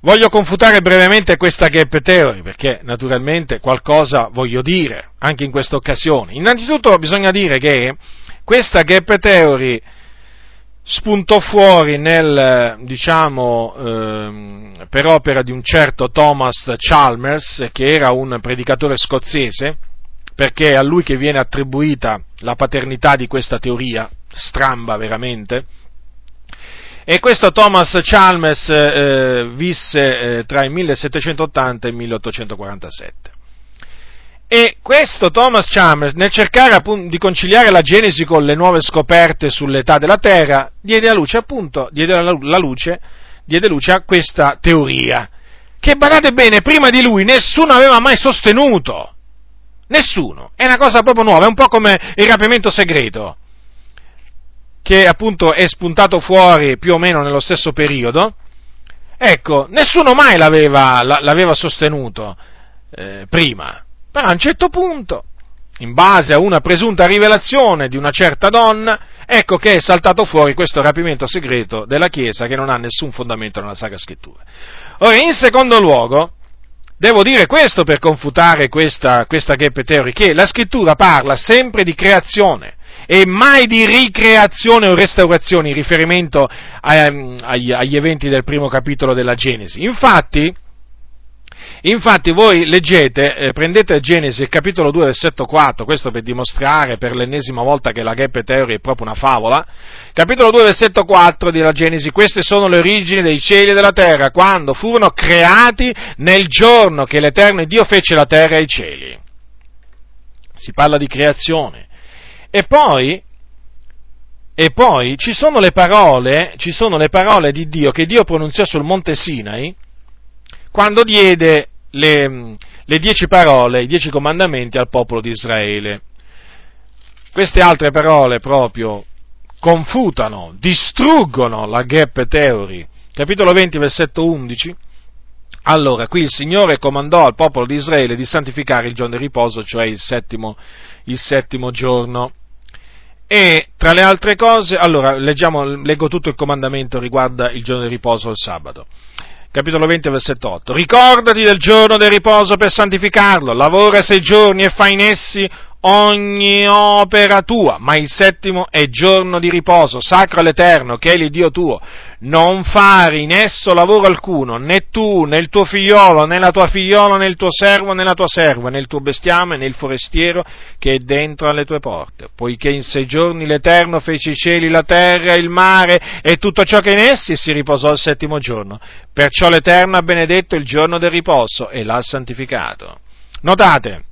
voglio confutare brevemente questa gap theory perché naturalmente qualcosa voglio dire anche in questa occasione. Innanzitutto bisogna dire che questa gap theory spuntò fuori nel, diciamo, ehm, per opera di un certo Thomas Chalmers, che era un predicatore scozzese, perché è a lui che viene attribuita la paternità di questa teoria, stramba veramente. E questo Thomas Chalmers eh, visse eh, tra il 1780 e il 1847. E questo Thomas Chalmers, nel cercare appunto, di conciliare la Genesi con le nuove scoperte sull'età della Terra, diede, luce, appunto, diede la luce, diede luce a questa teoria, che badate bene, prima di lui nessuno aveva mai sostenuto. Nessuno. È una cosa proprio nuova, è un po' come il rapimento segreto, che appunto è spuntato fuori più o meno nello stesso periodo. Ecco, nessuno mai l'aveva, l'aveva sostenuto eh, prima, però a un certo punto, in base a una presunta rivelazione di una certa donna, ecco che è saltato fuori questo rapimento segreto della Chiesa che non ha nessun fondamento nella Sacra Scrittura. Ora, in secondo luogo, Devo dire questo per confutare questa, questa gap theory, che la scrittura parla sempre di creazione e mai di ricreazione o restaurazione in riferimento a, ehm, agli, agli eventi del primo capitolo della Genesi. Infatti, Infatti voi leggete, eh, prendete Genesi capitolo 2 versetto 4, questo per dimostrare per l'ennesima volta che la gap theory è proprio una favola, capitolo 2 versetto 4 della Genesi, queste sono le origini dei cieli e della terra, quando furono creati nel giorno che l'Eterno Dio fece la terra e i cieli. Si parla di creazione. E poi, e poi ci sono le parole, ci sono le parole di Dio che Dio pronunziò sul monte Sinai, quando diede le, le dieci parole, i dieci comandamenti al popolo di Israele. Queste altre parole proprio confutano, distruggono la gap theory. Capitolo 20, versetto 11. Allora, qui il Signore comandò al popolo di Israele di santificare il giorno di riposo, cioè il settimo, il settimo giorno. E tra le altre cose, allora leggiamo, leggo tutto il comandamento riguardo il giorno di riposo, il sabato capitolo 20, versetto 8. Ricordati del giorno del riposo per santificarlo, lavora sei giorni e fai in essi ogni opera tua, ma il settimo è giorno di riposo, sacro all'Eterno, che è l'Iddio tuo. Non fare in esso lavoro alcuno, né tu, né il tuo figliolo, né la tua figliola, né il tuo servo, né la tua serva, né il tuo bestiame, né il forestiero che è dentro alle tue porte, poiché in sei giorni l'Eterno fece i cieli, la terra, il mare e tutto ciò che in essi e si riposò il settimo giorno. Perciò l'Eterno ha benedetto il giorno del riposo e l'ha santificato. Notate,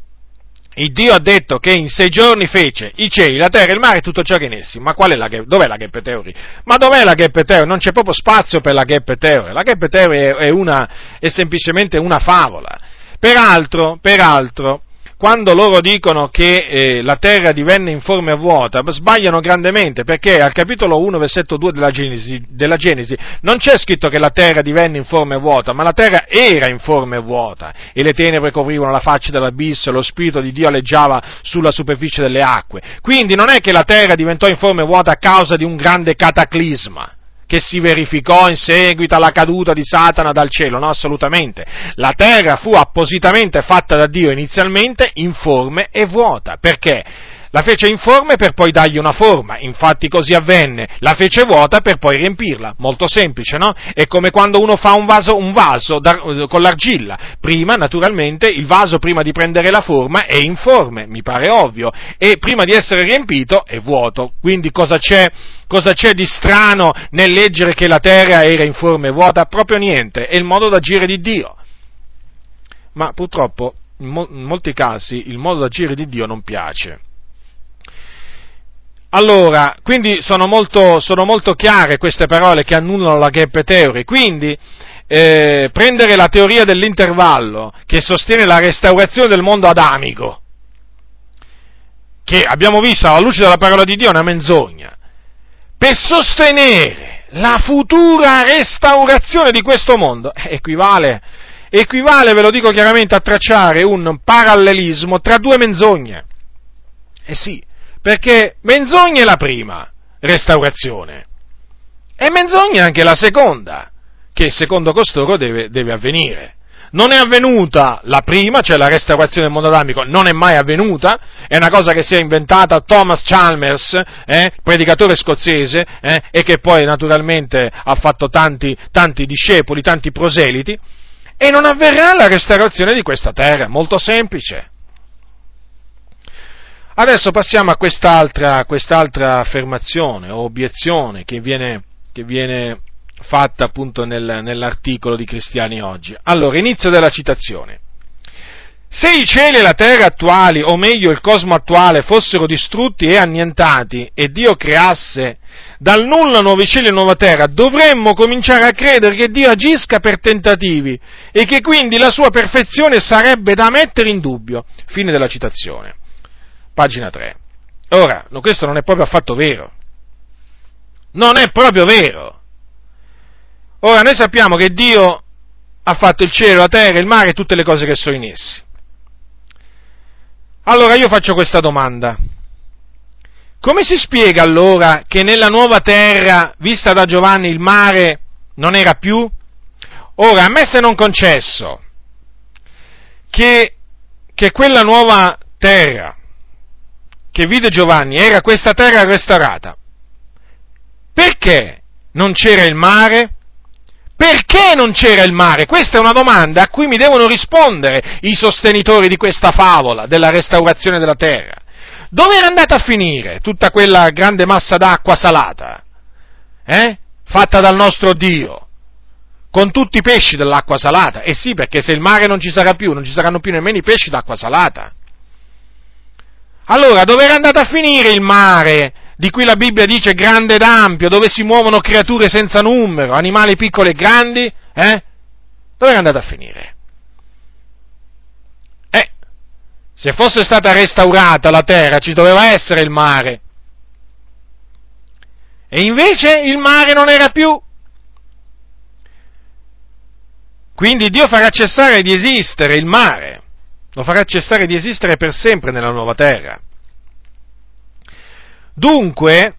il Dio ha detto che in sei giorni fece i cieli, la terra, il mare e tutto ciò che in essi. Ma qual è la, dov'è la Gheppe Teori? Ma dov'è la Gheppe Teori? Non c'è proprio spazio per la Gheppe Teori. La Gheppe Teori è, è, una, è semplicemente una favola. Peraltro, peraltro, quando loro dicono che eh, la terra divenne informe e vuota, sbagliano grandemente perché al capitolo 1, versetto 2 della Genesi, della Genesi, non c'è scritto che la terra divenne informe e vuota, ma la terra era informe e vuota e le tenebre coprivano la faccia dell'abisso e lo Spirito di Dio alleggiava sulla superficie delle acque. Quindi non è che la terra diventò informe e vuota a causa di un grande cataclisma che si verificò in seguito alla caduta di Satana dal cielo, no assolutamente. La terra fu appositamente fatta da Dio inizialmente informe e vuota. Perché? La fece informe per poi dargli una forma, infatti così avvenne. La fece vuota per poi riempirla. Molto semplice, no? È come quando uno fa un vaso, un vaso da, con l'argilla. Prima, naturalmente, il vaso prima di prendere la forma è informe, mi pare ovvio, e prima di essere riempito è vuoto. Quindi cosa c'è? Cosa c'è di strano nel leggere che la terra era informe e vuota? Proprio niente, è il modo d'agire di Dio. Ma purtroppo in, mo- in molti casi il modo d'agire di Dio non piace. Allora, quindi sono molto, sono molto, chiare queste parole che annullano la gap theory, quindi eh, prendere la teoria dell'intervallo che sostiene la restaurazione del mondo adamico, che abbiamo visto alla luce della parola di Dio è una menzogna, per sostenere la futura restaurazione di questo mondo, eh, equivale, equivale, ve lo dico chiaramente, a tracciare un parallelismo tra due menzogne. Eh sì, perché menzogna è la prima restaurazione e menzogna anche la seconda, che secondo costoro deve, deve avvenire. Non è avvenuta la prima, cioè la restaurazione del mondo adamico, non è mai avvenuta, è una cosa che si è inventata Thomas Chalmers, eh, predicatore scozzese, eh, e che poi naturalmente ha fatto tanti, tanti discepoli, tanti proseliti, e non avverrà la restaurazione di questa terra, molto semplice. Adesso passiamo a quest'altra, quest'altra affermazione o obiezione che viene, che viene fatta appunto nel, nell'articolo di Cristiani oggi. Allora, inizio della citazione. Se i cieli e la terra attuali, o meglio il cosmo attuale, fossero distrutti e annientati e Dio creasse dal nulla nuovi cieli e nuova terra, dovremmo cominciare a credere che Dio agisca per tentativi e che quindi la sua perfezione sarebbe da mettere in dubbio. Fine della citazione pagina 3. Ora, questo non è proprio affatto vero. Non è proprio vero. Ora, noi sappiamo che Dio ha fatto il cielo, la terra, il mare e tutte le cose che sono in essi. Allora io faccio questa domanda. Come si spiega allora che nella nuova terra, vista da Giovanni, il mare non era più? Ora, a me se non concesso che, che quella nuova terra che vide Giovanni era questa terra restaurata. Perché non c'era il mare? Perché non c'era il mare? Questa è una domanda a cui mi devono rispondere i sostenitori di questa favola della restaurazione della terra. Dove era andata a finire tutta quella grande massa d'acqua salata? Eh? Fatta dal nostro Dio? Con tutti i pesci dell'acqua salata? Eh sì, perché se il mare non ci sarà più, non ci saranno più nemmeno i pesci d'acqua salata. Allora, dove era andato a finire il mare, di cui la Bibbia dice grande ed ampio, dove si muovono creature senza numero, animali piccoli e grandi? Eh? Dove era andato a finire? Eh, se fosse stata restaurata la terra ci doveva essere il mare. E invece il mare non era più. Quindi Dio farà cessare di esistere il mare lo farà cessare di esistere per sempre nella nuova terra. Dunque,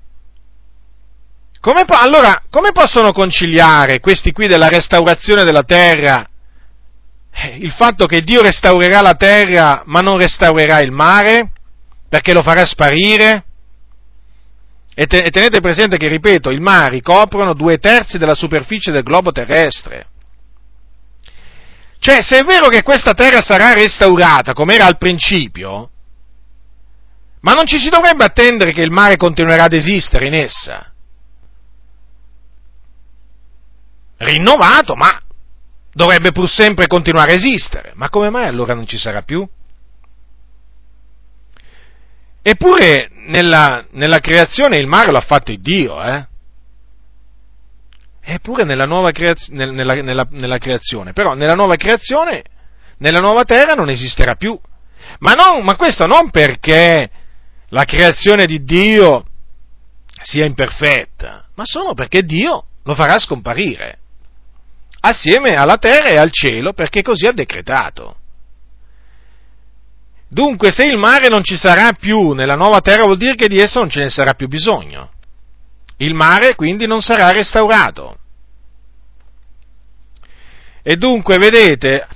come po- allora, come possono conciliare questi qui della restaurazione della terra eh, il fatto che Dio restaurerà la terra ma non restaurerà il mare? Perché lo farà sparire? E, te, e tenete presente che, ripeto, i mari coprono due terzi della superficie del globo terrestre. Cioè, se è vero che questa terra sarà restaurata come era al principio, ma non ci si dovrebbe attendere che il mare continuerà ad esistere in essa. Rinnovato, ma dovrebbe pur sempre continuare a esistere. Ma come mai allora non ci sarà più? Eppure nella, nella creazione il mare l'ha fatto Dio, eh? Eppure nella, nuova creaz- nella, nella, nella creazione, però nella nuova creazione, nella nuova terra non esisterà più. Ma, non, ma questo non perché la creazione di Dio sia imperfetta, ma solo perché Dio lo farà scomparire assieme alla terra e al cielo perché così ha decretato. Dunque, se il mare non ci sarà più nella nuova terra, vuol dire che di esso non ce ne sarà più bisogno. Il mare quindi non sarà restaurato. E dunque, vedete,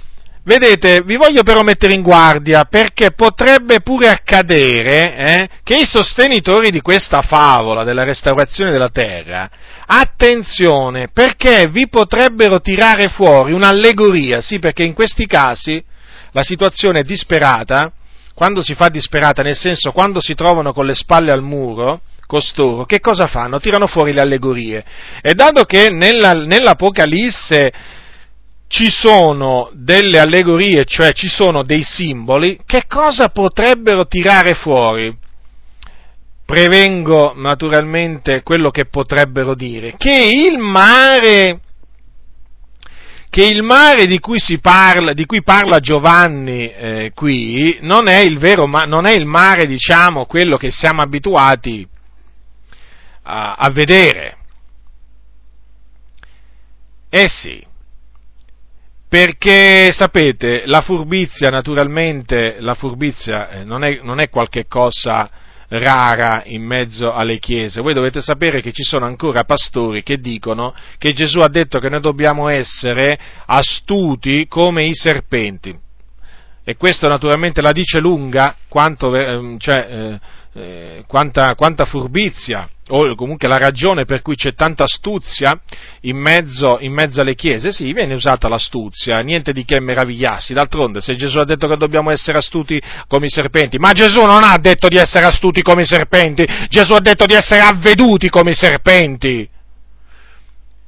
vedete, vi voglio però mettere in guardia perché potrebbe pure accadere eh, che i sostenitori di questa favola della restaurazione della terra, attenzione, perché vi potrebbero tirare fuori un'allegoria, sì, perché in questi casi la situazione è disperata, quando si fa disperata, nel senso quando si trovano con le spalle al muro, costoro, che cosa fanno? Tirano fuori le allegorie. E dato che nella, nell'Apocalisse ci sono delle allegorie, cioè ci sono dei simboli, che cosa potrebbero tirare fuori? Prevengo naturalmente quello che potrebbero dire, che il mare che il mare di cui, parla, di cui parla Giovanni eh, qui non è il vero, ma, non è il mare, diciamo, quello che siamo abituati a, a vedere. Eh sì, perché sapete, la furbizia naturalmente, la furbizia eh, non, è, non è qualche cosa rara in mezzo alle chiese. Voi dovete sapere che ci sono ancora pastori che dicono che Gesù ha detto che noi dobbiamo essere astuti come i serpenti. E questo naturalmente la dice lunga quanto, ehm, cioè, eh, eh, quanta, quanta furbizia o comunque la ragione per cui c'è tanta astuzia in mezzo, in mezzo, alle chiese, sì, viene usata l'astuzia, niente di che meravigliarsi, d'altronde se Gesù ha detto che dobbiamo essere astuti come i serpenti, ma Gesù non ha detto di essere astuti come i serpenti, Gesù ha detto di essere avveduti come i serpenti.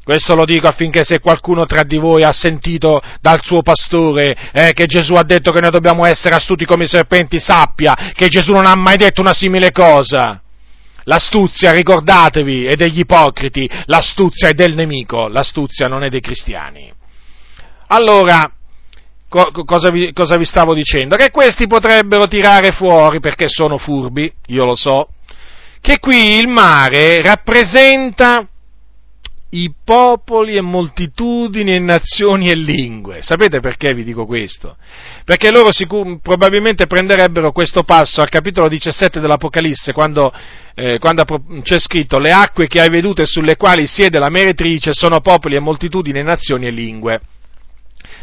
Questo lo dico affinché se qualcuno tra di voi ha sentito dal suo pastore eh, che Gesù ha detto che noi dobbiamo essere astuti come i serpenti, sappia che Gesù non ha mai detto una simile cosa. L'astuzia, ricordatevi, è degli ipocriti, l'astuzia è del nemico, l'astuzia non è dei cristiani. Allora, co- cosa, vi, cosa vi stavo dicendo? Che questi potrebbero tirare fuori, perché sono furbi, io lo so, che qui il mare rappresenta i popoli e moltitudini e nazioni e lingue. Sapete perché vi dico questo? Perché loro sicur- probabilmente prenderebbero questo passo al capitolo 17 dell'Apocalisse, quando, eh, quando, c'è scritto le acque che hai vedute sulle quali siede la meretrice sono popoli e moltitudini e nazioni e lingue.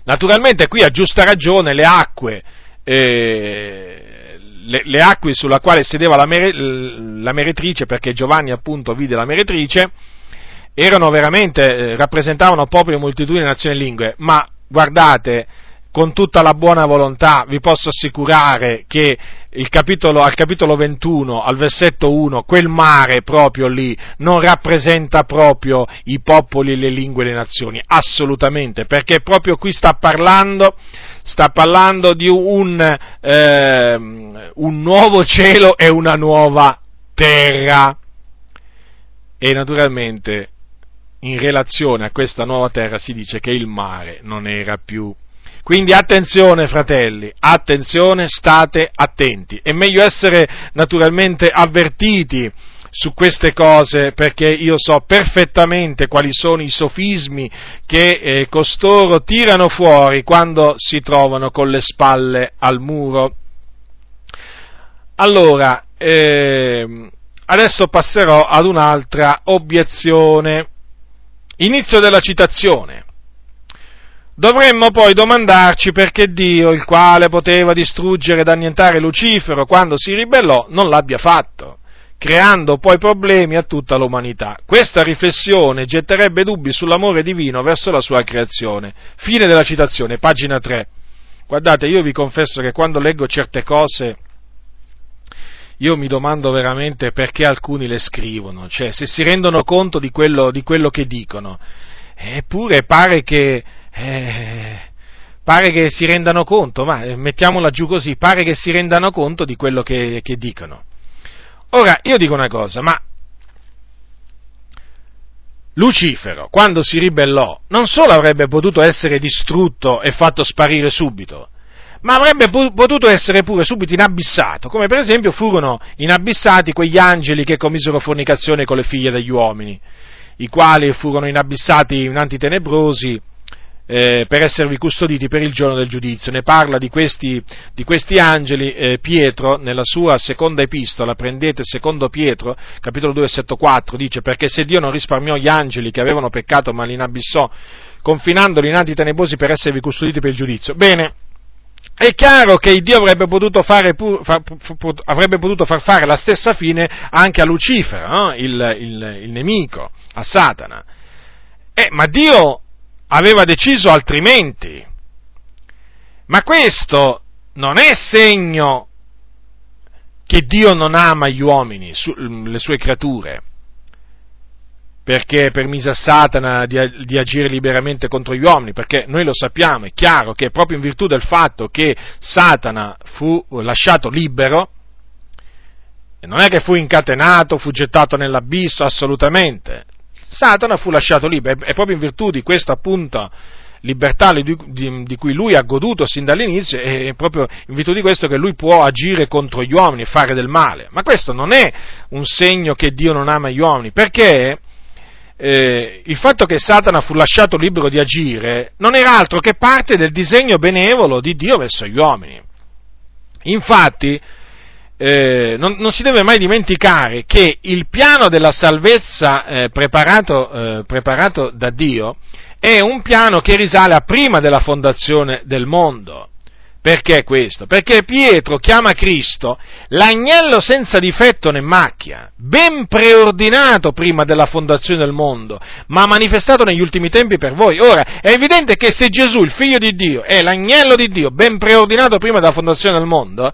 Naturalmente qui a giusta ragione le acque, eh, le, le, acque sulla quale sedeva la, mere, la meretrice, perché Giovanni appunto vide la meretrice, erano veramente, eh, rappresentavano popoli, moltitudini, nazioni e lingue, ma guardate, con tutta la buona volontà vi posso assicurare che capitolo, al capitolo 21, al versetto 1, quel mare proprio lì non rappresenta proprio i popoli, le lingue e le nazioni, assolutamente, perché proprio qui sta parlando, sta parlando di un, eh, un nuovo cielo e una nuova terra. E naturalmente in relazione a questa nuova terra si dice che il mare non era più. Quindi attenzione fratelli, attenzione, state attenti. È meglio essere naturalmente avvertiti su queste cose perché io so perfettamente quali sono i sofismi che eh, costoro tirano fuori quando si trovano con le spalle al muro. Allora, eh, adesso passerò ad un'altra obiezione Inizio della citazione. Dovremmo poi domandarci perché Dio, il quale poteva distruggere ed annientare Lucifero quando si ribellò, non l'abbia fatto. creando poi problemi a tutta l'umanità. Questa riflessione getterebbe dubbi sull'amore divino verso la sua creazione. Fine della citazione, pagina 3. Guardate, io vi confesso che quando leggo certe cose, io mi domando veramente perché alcuni le scrivono, cioè se si rendono conto di quello, di quello che dicono. Eppure pare che, eh, pare che si rendano conto, ma eh, mettiamola giù così, pare che si rendano conto di quello che, che dicono. Ora, io dico una cosa, ma Lucifero, quando si ribellò, non solo avrebbe potuto essere distrutto e fatto sparire subito, ma avrebbe potuto essere pure subito inabissato, come per esempio furono inabissati quegli angeli che commisero fornicazione con le figlie degli uomini, i quali furono inabissati in antitenebrosi eh, per esservi custoditi per il giorno del giudizio. Ne parla di questi, di questi angeli eh, Pietro nella sua seconda epistola, prendete secondo Pietro, capitolo 2, versetto 4, dice perché se Dio non risparmiò gli angeli che avevano peccato ma li inabissò, confinandoli in atti tenebrosi per esservi custoditi per il giudizio. Bene, è chiaro che Dio avrebbe potuto, fare, avrebbe potuto, far fare la stessa fine anche a Lucifero, no? il, il, il, nemico, a Satana. Eh, ma Dio aveva deciso altrimenti. Ma questo non è segno che Dio non ama gli uomini, le sue creature, perché permise a Satana di, di, agire liberamente contro gli uomini, perché noi lo sappiamo, è chiaro che proprio in virtù del fatto che Satana fu lasciato libero, non è che fu incatenato, fu gettato nell'abisso, assolutamente, Satana fu lasciato libero, è proprio in virtù di questa appunto libertà di, di, di, cui lui ha goduto sin dall'inizio, è proprio in virtù di questo che lui può agire contro gli uomini e fare del male. Ma questo non è un segno che Dio non ama gli uomini, perché eh, il fatto che Satana fu lasciato libero di agire non era altro che parte del disegno benevolo di Dio verso gli uomini. Infatti, eh, non, non, si deve mai dimenticare che il piano della salvezza eh, preparato, eh, preparato da Dio è un piano che risale a prima della fondazione del mondo. Perché questo? Perché Pietro chiama Cristo l'agnello senza difetto né macchia, ben preordinato prima della fondazione del mondo, ma manifestato negli ultimi tempi per voi. Ora, è evidente che se Gesù, il figlio di Dio, è l'agnello di Dio, ben preordinato prima della fondazione del mondo,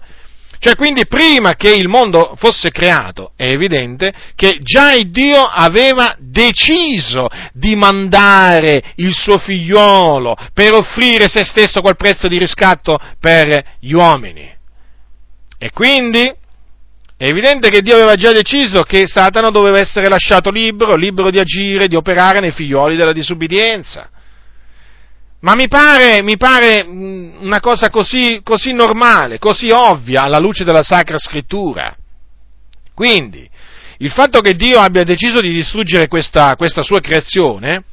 cioè quindi prima che il mondo fosse creato è evidente che già il Dio aveva deciso di mandare il suo figliolo per offrire se stesso quel prezzo di riscatto per gli uomini. E quindi è evidente che Dio aveva già deciso che Satana doveva essere lasciato libero, libero di agire, di operare nei figlioli della disubbidienza. Ma mi pare, mi pare mm, una cosa così, così normale, così ovvia alla luce della Sacra Scrittura. Quindi, il fatto che Dio abbia deciso di distruggere questa, questa sua creazione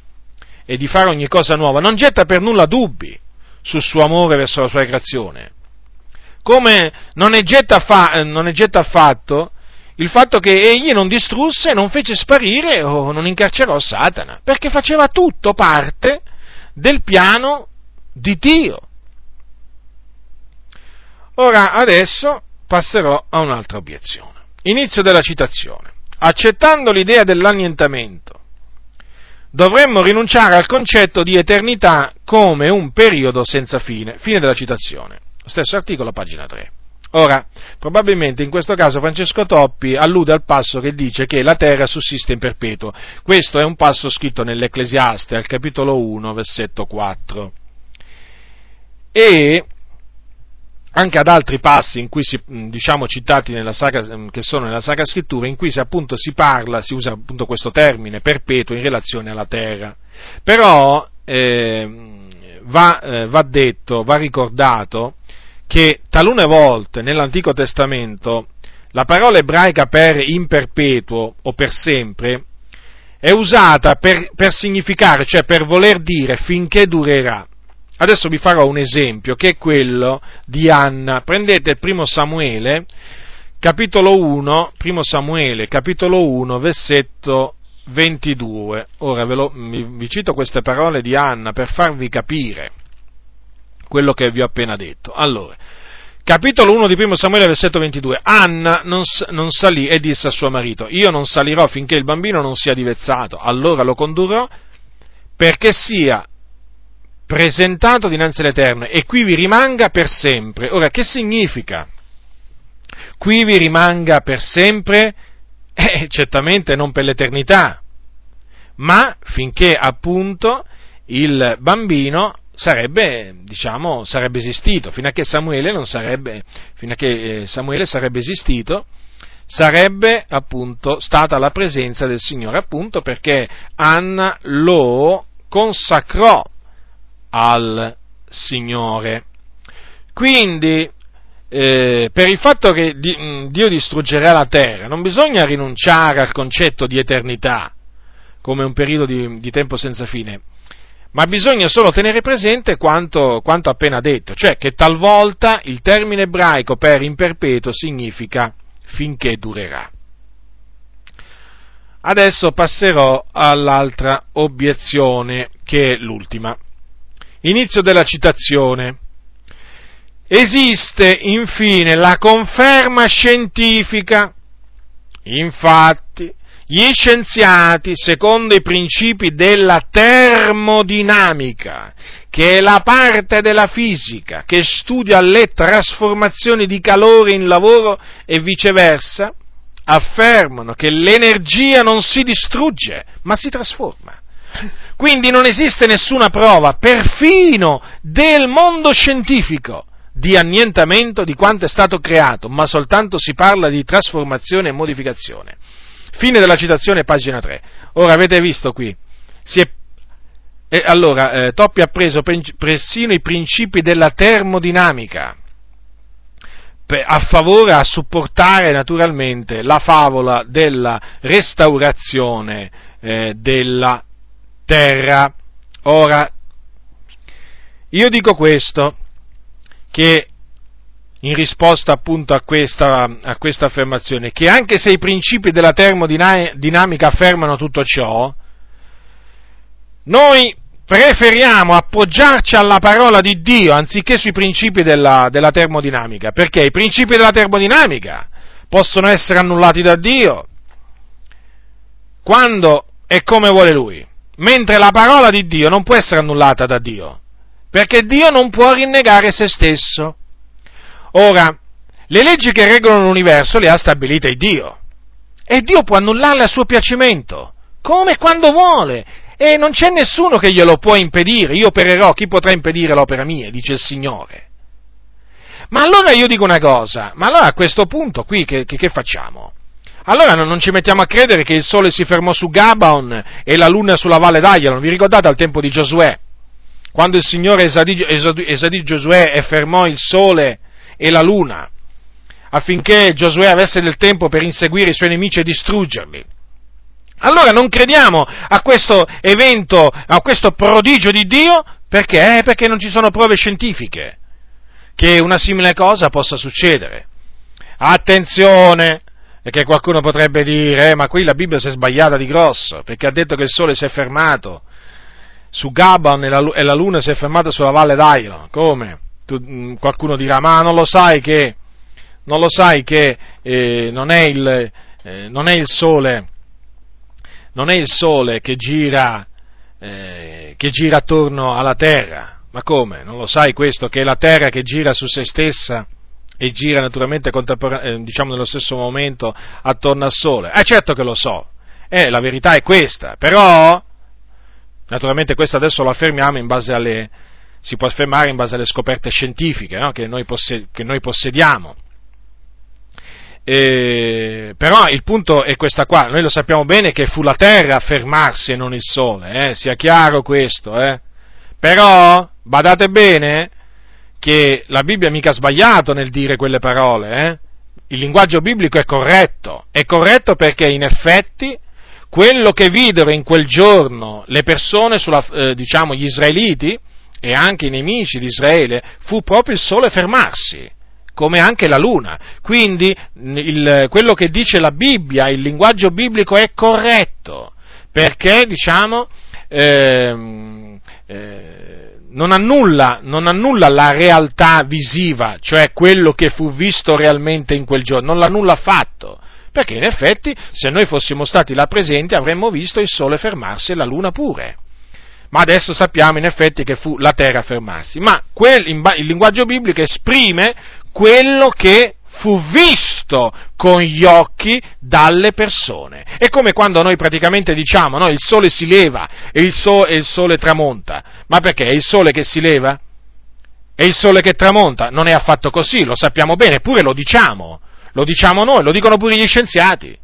e di fare ogni cosa nuova non getta per nulla dubbi sul suo amore verso la sua creazione. Come non è getta, fa, non è getta affatto il fatto che egli non distrusse, non fece sparire o non incarcerò Satana, perché faceva tutto parte del piano di Dio. Ora, adesso passerò a un'altra obiezione. Inizio della citazione. Accettando l'idea dell'annientamento, dovremmo rinunciare al concetto di eternità come un periodo senza fine. Fine della citazione. Stesso articolo, pagina 3. Ora, probabilmente in questo caso Francesco Toppi allude al passo che dice che la terra sussiste in perpetuo. Questo è un passo scritto nell'Ecclesiaste, al capitolo 1, versetto 4. E anche ad altri passi in cui si, diciamo, citati Sacra, che sono nella Sacra Scrittura, in cui si, appunto, si parla, si usa appunto questo termine perpetuo in relazione alla terra. Però eh, va, eh, va detto, va ricordato che talune volte nell'Antico Testamento la parola ebraica per in perpetuo o per sempre è usata per, per significare, cioè per voler dire finché durerà. Adesso vi farò un esempio che è quello di Anna. Prendete il primo Samuele, capitolo 1, primo Samuele, capitolo 1, versetto 22. Ora ve lo, vi cito queste parole di Anna per farvi capire quello che vi ho appena detto. Allora, capitolo 1 di 1 Samuele, versetto 22, Anna non, non, salì e disse a suo marito, io non salirò finché il bambino non sia divezzato, allora lo condurrò perché sia presentato dinanzi all'Eterno e qui vi rimanga per sempre. Ora, che significa? Qui vi rimanga per sempre? Eh, certamente non per l'eternità, ma finché appunto il bambino sarebbe, diciamo, sarebbe esistito, fino a che Samuele non sarebbe, fino a che eh, Samuele sarebbe esistito, sarebbe appunto stata la presenza del Signore, appunto perché Anna lo consacrò al Signore. Quindi, eh, per il fatto che mm, Dio distruggerà la terra, non bisogna rinunciare al concetto di eternità come un periodo di, di tempo senza fine, ma bisogna solo tenere presente quanto, quanto, appena detto, cioè che talvolta il termine ebraico per in perpetuo significa finché durerà. Adesso passerò all'altra obiezione, che è l'ultima. Inizio della citazione. Esiste infine la conferma scientifica. Infatti, gli scienziati, secondo i principi della termodinamica, che è la parte della fisica che studia le trasformazioni di calore in lavoro e viceversa, affermano che l'energia non si distrugge, ma si trasforma. Quindi non esiste nessuna prova, perfino del mondo scientifico, di annientamento di quanto è stato creato, ma soltanto si parla di trasformazione e modificazione. Fine della citazione, pagina 3. Ora avete visto qui, è e allora, eh, Toppi ha preso persino i principi della termodinamica a favore, a supportare naturalmente la favola della restaurazione eh, della terra. Ora, io dico questo, che in risposta appunto a questa, a questa, affermazione, che anche se i principi della termodinamica affermano tutto ciò, noi preferiamo appoggiarci alla parola di Dio anziché sui principi della, della termodinamica, perché i principi della termodinamica possono essere annullati da Dio quando e come vuole Lui mentre la parola di Dio non può essere annullata da Dio, perché Dio non può rinnegare se stesso. Ora, le leggi che regolano l'universo le ha stabilite Dio, e Dio può annullarle a suo piacimento, come e quando vuole, e non c'è nessuno che glielo può impedire, io opererò, chi potrà impedire l'opera mia, dice il Signore. Ma allora io dico una cosa, ma allora a questo punto qui che, che, che facciamo? Allora non ci mettiamo a credere che il sole si fermò su Gabaon e la luna sulla valle d'Agliano. Vi ricordate al tempo di Giosuè? Quando il Signore esadì, esadì, esadì Giosuè e fermò il sole e la luna affinché Giosuè avesse del tempo per inseguire i suoi nemici e distruggerli. Allora non crediamo a questo evento, a questo prodigio di Dio, perché? Eh, perché non ci sono prove scientifiche che una simile cosa possa succedere. Attenzione, perché qualcuno potrebbe dire, eh, ma qui la Bibbia si è sbagliata di grosso, perché ha detto che il sole si è fermato su Gaban e la, e la luna si è fermata sulla valle d'Ailo. Come? Tu, mm, qualcuno dirà, ma non lo sai che, non, lo sai che eh, non, è il, eh, non, è il, sole, non è il sole che gira, eh, che gira attorno alla terra. Ma come? Non lo sai questo? Che è la terra che gira su se stessa? e gira naturalmente eh, diciamo nello stesso momento attorno al Sole. Eh certo che lo so, eh, la verità è questa, però naturalmente questo adesso lo affermiamo in base alle, si può affermare in base alle scoperte scientifiche no? che, noi possed- che, noi possediamo. Eh, però il punto è questa qua, noi lo sappiamo bene che fu la Terra a fermarsi e non il Sole, eh? sia chiaro questo, eh? però badate bene, che la Bibbia mica ha sbagliato nel dire quelle parole, eh? il linguaggio biblico è corretto, è corretto perché in effetti quello che videro in quel giorno le persone, sulla, eh, diciamo gli israeliti e anche i nemici di Israele, fu proprio il sole fermarsi, come anche la luna. Quindi il, quello che dice la Bibbia, il linguaggio biblico è corretto, perché diciamo, eh, eh, non annulla, non annulla la realtà visiva, cioè quello che fu visto realmente in quel giorno, non l'annulla affatto. Perché in effetti, se noi fossimo stati là presenti, avremmo visto il sole fermarsi e la luna pure. Ma adesso sappiamo in effetti che fu la terra a fermarsi. Ma quel, il linguaggio biblico esprime quello che fu visto con gli occhi dalle persone. È come quando noi praticamente diciamo, no, il sole si leva e il, so- e il sole tramonta. Ma perché? È il sole che si leva? È il sole che tramonta? Non è affatto così, lo sappiamo bene, eppure lo diciamo. Lo diciamo noi, lo dicono pure gli scienziati.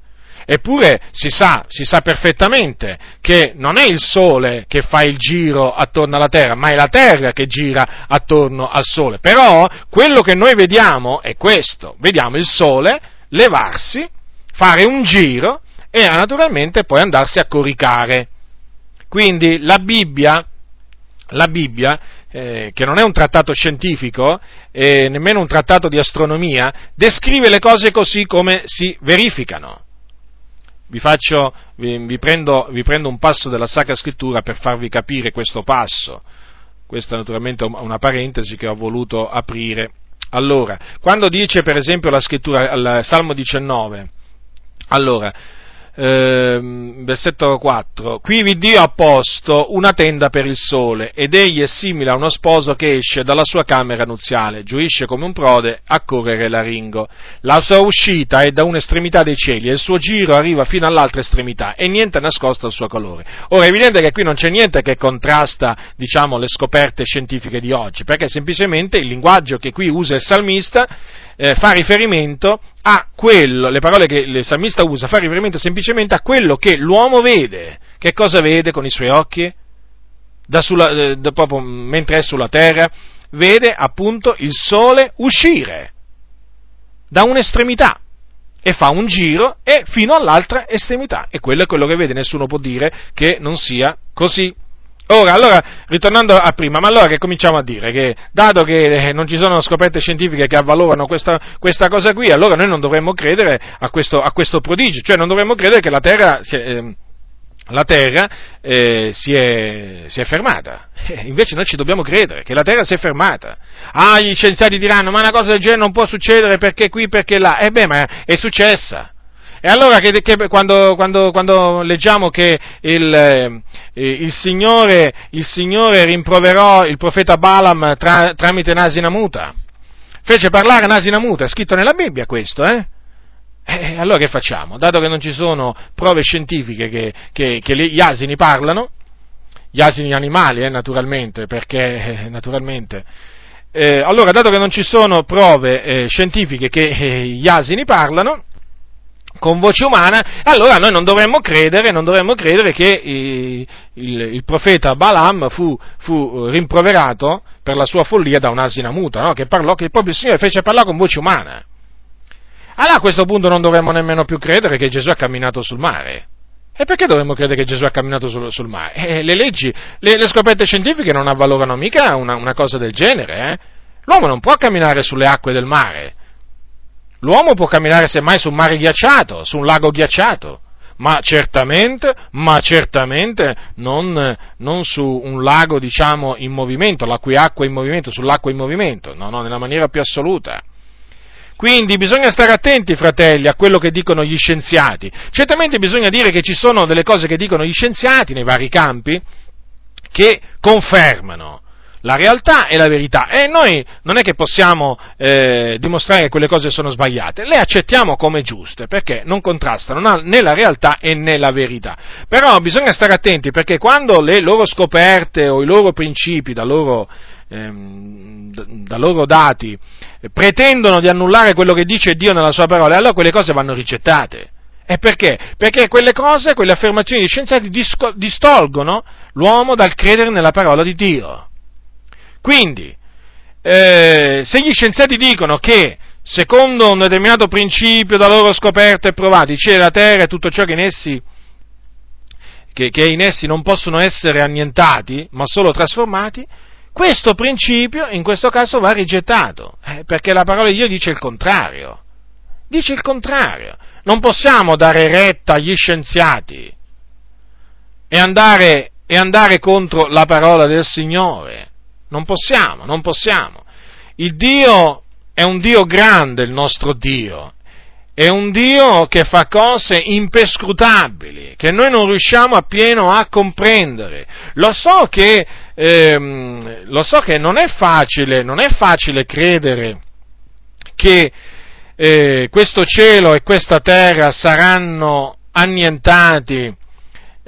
Eppure si sa, si sa perfettamente che non è il Sole che fa il giro attorno alla Terra, ma è la Terra che gira attorno al Sole. Però quello che noi vediamo è questo, vediamo il Sole levarsi, fare un giro e naturalmente poi andarsi a coricare. Quindi la Bibbia, la Bibbia eh, che non è un trattato scientifico eh, nemmeno un trattato di astronomia, descrive le cose così come si verificano vi, faccio, vi, vi, prendo, vi, prendo, un passo della Sacra Scrittura per farvi capire questo passo. Questa è naturalmente una parentesi che ho voluto aprire. Allora, quando dice per esempio la Scrittura al Salmo 19, allora, Ehm, versetto 4, qui vi Dio ha posto una tenda per il sole ed egli è simile a uno sposo che esce dalla sua camera nuziale, giuisce come un prode a correre l'aringo. La sua uscita è da un'estremità dei cieli e il suo giro arriva fino all'altra estremità e niente è nascosto al suo colore. Ora è evidente che qui non c'è niente che contrasta, diciamo, le scoperte scientifiche di oggi, perché semplicemente il linguaggio che qui usa il salmista eh, fa riferimento a quello, le parole che il salmista usa, fa riferimento semplicemente a quello che l'uomo vede. Che cosa vede con i suoi occhi? Da sulla, eh, da proprio mentre è sulla terra, vede appunto il sole uscire da un'estremità e fa un giro e fino all'altra estremità. E quello è quello che vede, nessuno può dire che non sia così. Ora, allora, ritornando a prima, ma allora che cominciamo a dire? Che dato che eh, non ci sono scoperte scientifiche che avvalorano questa, questa cosa qui, allora noi non dovremmo credere a questo, a questo prodigio, cioè non dovremmo credere che la Terra, eh, la terra eh, si, è, si, è, fermata. Eh, invece noi ci dobbiamo credere che la Terra si è fermata. Ah, gli scienziati diranno, ma una cosa del genere non può succedere perché qui, perché là. Eh beh, ma è successa. E allora che, che quando, quando, quando, leggiamo che il, eh, il, Signore, il, Signore, rimproverò il profeta Balaam tra, tramite Nasina Muta, fece parlare Nasina Muta, è scritto nella Bibbia questo, eh? E allora che facciamo? Dato che non ci sono prove scientifiche che, che, che gli asini parlano, gli asini animali, eh, naturalmente, perché eh, naturalmente. Eh, allora, dato che non ci sono prove eh, scientifiche che eh, gli asini parlano, con voce umana, allora noi non dovremmo credere, non dovremmo credere che il, il, il, profeta Balaam fu, fu, rimproverato per la sua follia da un'asina muta, no? che parlò, che proprio Signore fece parlare con voce umana. Allora a questo punto non dovremmo nemmeno più credere che Gesù ha camminato sul mare. E perché dovremmo credere che Gesù ha camminato sul, sul mare? Eh, le leggi, le, le, scoperte scientifiche non avvalorano mica una, una cosa del genere. Eh? L'uomo non può camminare sulle acque del mare. L'uomo può camminare semmai su un mare ghiacciato, su un lago ghiacciato, ma certamente, ma certamente non, non, su un lago, diciamo, in movimento, la cui acqua è in movimento, sull'acqua in movimento, no, no, nella maniera più assoluta. Quindi bisogna stare attenti, fratelli, a quello che dicono gli scienziati. Certamente bisogna dire che ci sono delle cose che dicono gli scienziati nei vari campi che confermano la realtà e la verità e noi non è che possiamo eh, dimostrare che quelle cose sono sbagliate, le accettiamo come giuste perché non contrastano né la realtà né la verità. Però bisogna stare attenti perché quando le loro scoperte o i loro principi da loro, ehm, da loro dati pretendono di annullare quello che dice Dio nella sua parola, allora quelle cose vanno ricettate. E perché? Perché quelle cose, quelle affermazioni di scienziati distolgono l'uomo dal credere nella parola di Dio. Quindi, eh, se gli scienziati dicono che secondo un determinato principio da loro scoperto e provato, il cielo e la terra e tutto ciò che in essi che, che, in essi non possono essere annientati, ma solo trasformati, questo principio in questo caso va rigettato, eh, perché la parola di Dio dice il contrario. Dice il contrario. Non possiamo dare retta agli scienziati e andare, e andare contro la parola del Signore. Non possiamo, non possiamo. Il Dio è un Dio grande, il nostro Dio, è un Dio che fa cose impescrutabili, che noi non riusciamo appieno a comprendere. Lo so che, ehm, lo so che non è facile, non è facile credere che eh, questo cielo e questa terra saranno annientati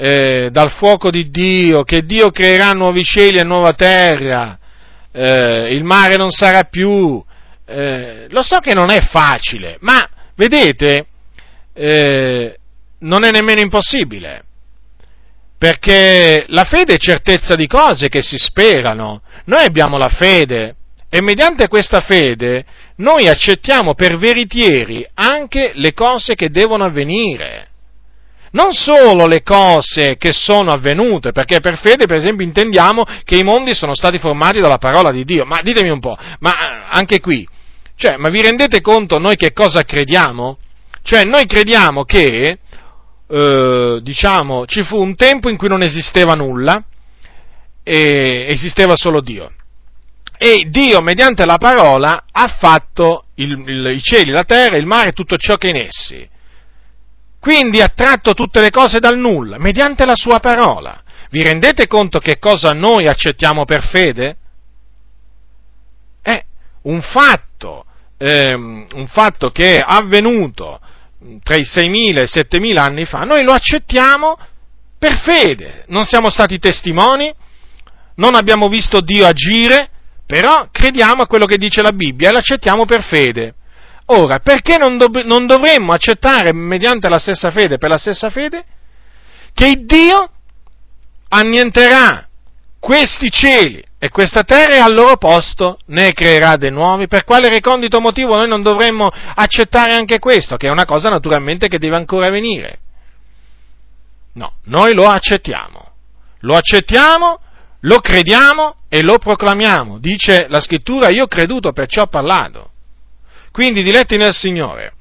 eh, dal fuoco di Dio, che Dio creerà nuovi cieli e nuova terra, eh, il mare non sarà più. Eh, lo so che non è facile, ma Vedete, eh, non è nemmeno impossibile, perché la fede è certezza di cose che si sperano. Noi abbiamo la fede e mediante questa fede noi accettiamo per veritieri anche le cose che devono avvenire. Non solo le cose che sono avvenute, perché per fede, per esempio, intendiamo che i mondi sono stati formati dalla parola di Dio. Ma ditemi un po', ma anche qui, cioè, ma vi rendete conto noi che cosa crediamo? Cioè, noi crediamo che, eh, diciamo, ci fu un tempo in cui non esisteva nulla, e esisteva solo Dio. E Dio, mediante la parola, ha fatto il, il, i cieli, la terra, il mare e tutto ciò che è in essi. Quindi ha tratto tutte le cose dal nulla, mediante la sua parola. Vi rendete conto che cosa noi accettiamo per fede? È un fatto ehm, un fatto che è avvenuto tra i 6.000 e i 7.000 anni fa, noi lo accettiamo per fede, non siamo stati testimoni, non abbiamo visto Dio agire, però crediamo a quello che dice la Bibbia e l'accettiamo per fede. Ora, perché non, dov- non dovremmo accettare mediante la stessa fede, per la stessa fede, che Dio annienterà questi cieli e questa terra e al loro posto ne creerà dei nuovi. Per quale recondito motivo noi non dovremmo accettare anche questo, che è una cosa naturalmente che deve ancora venire? No, noi lo accettiamo. Lo accettiamo, lo crediamo e lo proclamiamo. Dice la scrittura, io ho creduto, perciò ho parlato. Quindi, diletti nel Signore,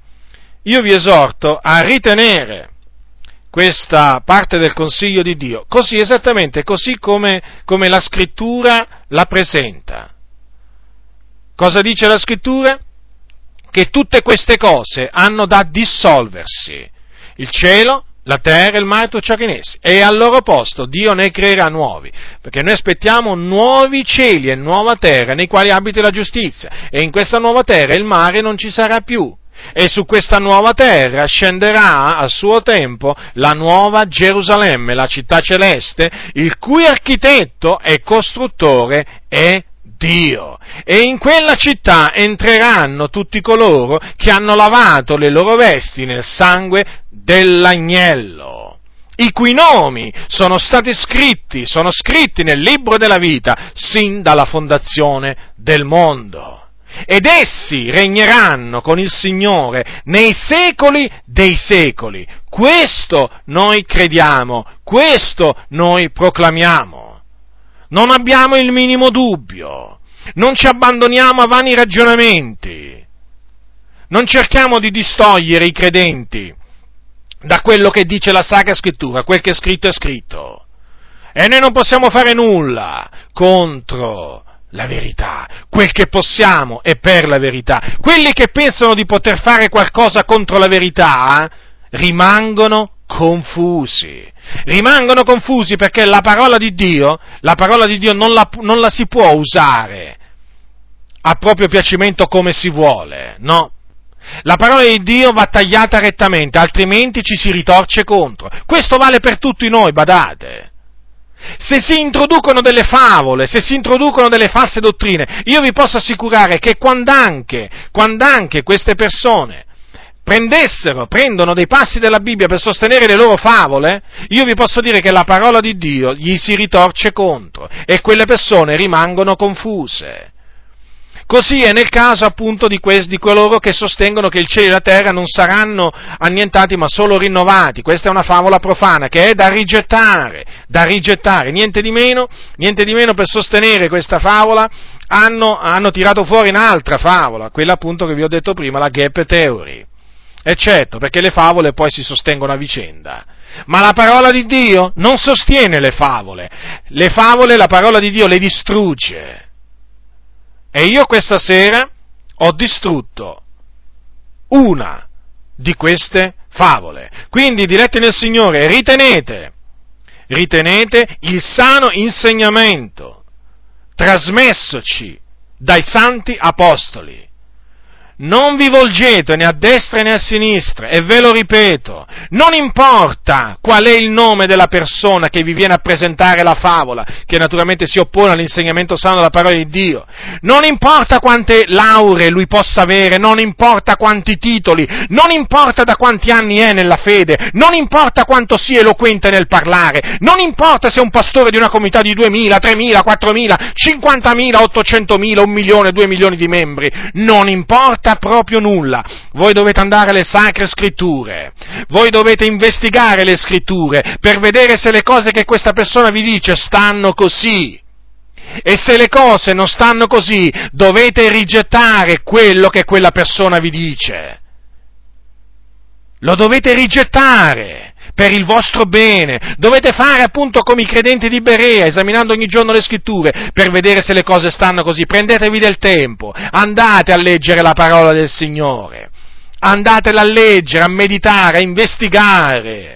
io vi esorto a ritenere questa parte del consiglio di Dio, così esattamente, così come, come la scrittura la presenta. Cosa dice la scrittura? Che tutte queste cose hanno da dissolversi. Il cielo, la terra il mare, tutto ciò che in essi. E al loro posto Dio ne creerà nuovi, perché noi aspettiamo nuovi cieli e nuova terra nei quali abiti la giustizia. E in questa nuova terra il mare non ci sarà più e su questa nuova terra scenderà a suo tempo la nuova Gerusalemme, la città celeste, il cui architetto e costruttore è Dio. E in quella città entreranno tutti coloro che hanno lavato le loro vesti nel sangue dell'agnello, i cui nomi sono stati scritti, sono scritti nel libro della vita sin dalla fondazione del mondo ed essi regneranno con il Signore nei secoli dei secoli. Questo noi crediamo, questo noi proclamiamo. Non abbiamo il minimo dubbio, non ci abbandoniamo a vani ragionamenti, non cerchiamo di distogliere i credenti da quello che dice la Sacra Scrittura, quel che è scritto è scritto. E noi non possiamo fare nulla contro la verità, quel che possiamo è per la verità. Quelli che pensano di poter fare qualcosa contro la verità rimangono confusi. Rimangono confusi perché la parola di Dio, la parola di Dio non la, non la si può usare a proprio piacimento come si vuole, no? La parola di Dio va tagliata rettamente, altrimenti ci si ritorce contro. Questo vale per tutti noi, badate. Se si introducono delle favole, se si introducono delle false dottrine, io vi posso assicurare che quando anche, quando anche queste persone prendessero, prendono dei passi della Bibbia per sostenere le loro favole, io vi posso dire che la parola di Dio gli si ritorce contro e quelle persone rimangono confuse. Così è nel caso appunto di, questi, di coloro che sostengono che il cielo e la terra non saranno annientati ma solo rinnovati. Questa è una favola profana che è da rigettare, da rigettare. Niente di meno, niente di meno per sostenere questa favola hanno, hanno tirato fuori un'altra favola, quella appunto che vi ho detto prima, la gap theory. E certo, perché le favole poi si sostengono a vicenda. Ma la parola di Dio non sostiene le favole. Le favole la parola di Dio le distrugge E io questa sera ho distrutto una di queste favole. Quindi, diretti nel Signore, ritenete, ritenete il sano insegnamento trasmessoci dai santi apostoli non vi volgete né a destra né a sinistra, e ve lo ripeto, non importa qual è il nome della persona che vi viene a presentare la favola, che naturalmente si oppone all'insegnamento sano della parola di Dio, non importa quante lauree lui possa avere, non importa quanti titoli, non importa da quanti anni è nella fede, non importa quanto sia eloquente nel parlare, non importa se è un pastore di una comunità di 2.000, 3.000, 4.000, 50.000, 800.000, un milione, due milioni di membri, non importa importa proprio nulla. Voi dovete andare alle sacre scritture, voi dovete investigare le scritture per vedere se le cose che questa persona vi dice stanno così. E se le cose non stanno così, dovete rigettare quello che quella persona vi dice. Lo dovete rigettare per il vostro bene. Dovete fare appunto come i credenti di Berea, esaminando ogni giorno le scritture per vedere se le cose stanno così. Prendetevi del tempo, andate a leggere la parola del Signore, andatela a leggere, a meditare, a investigare.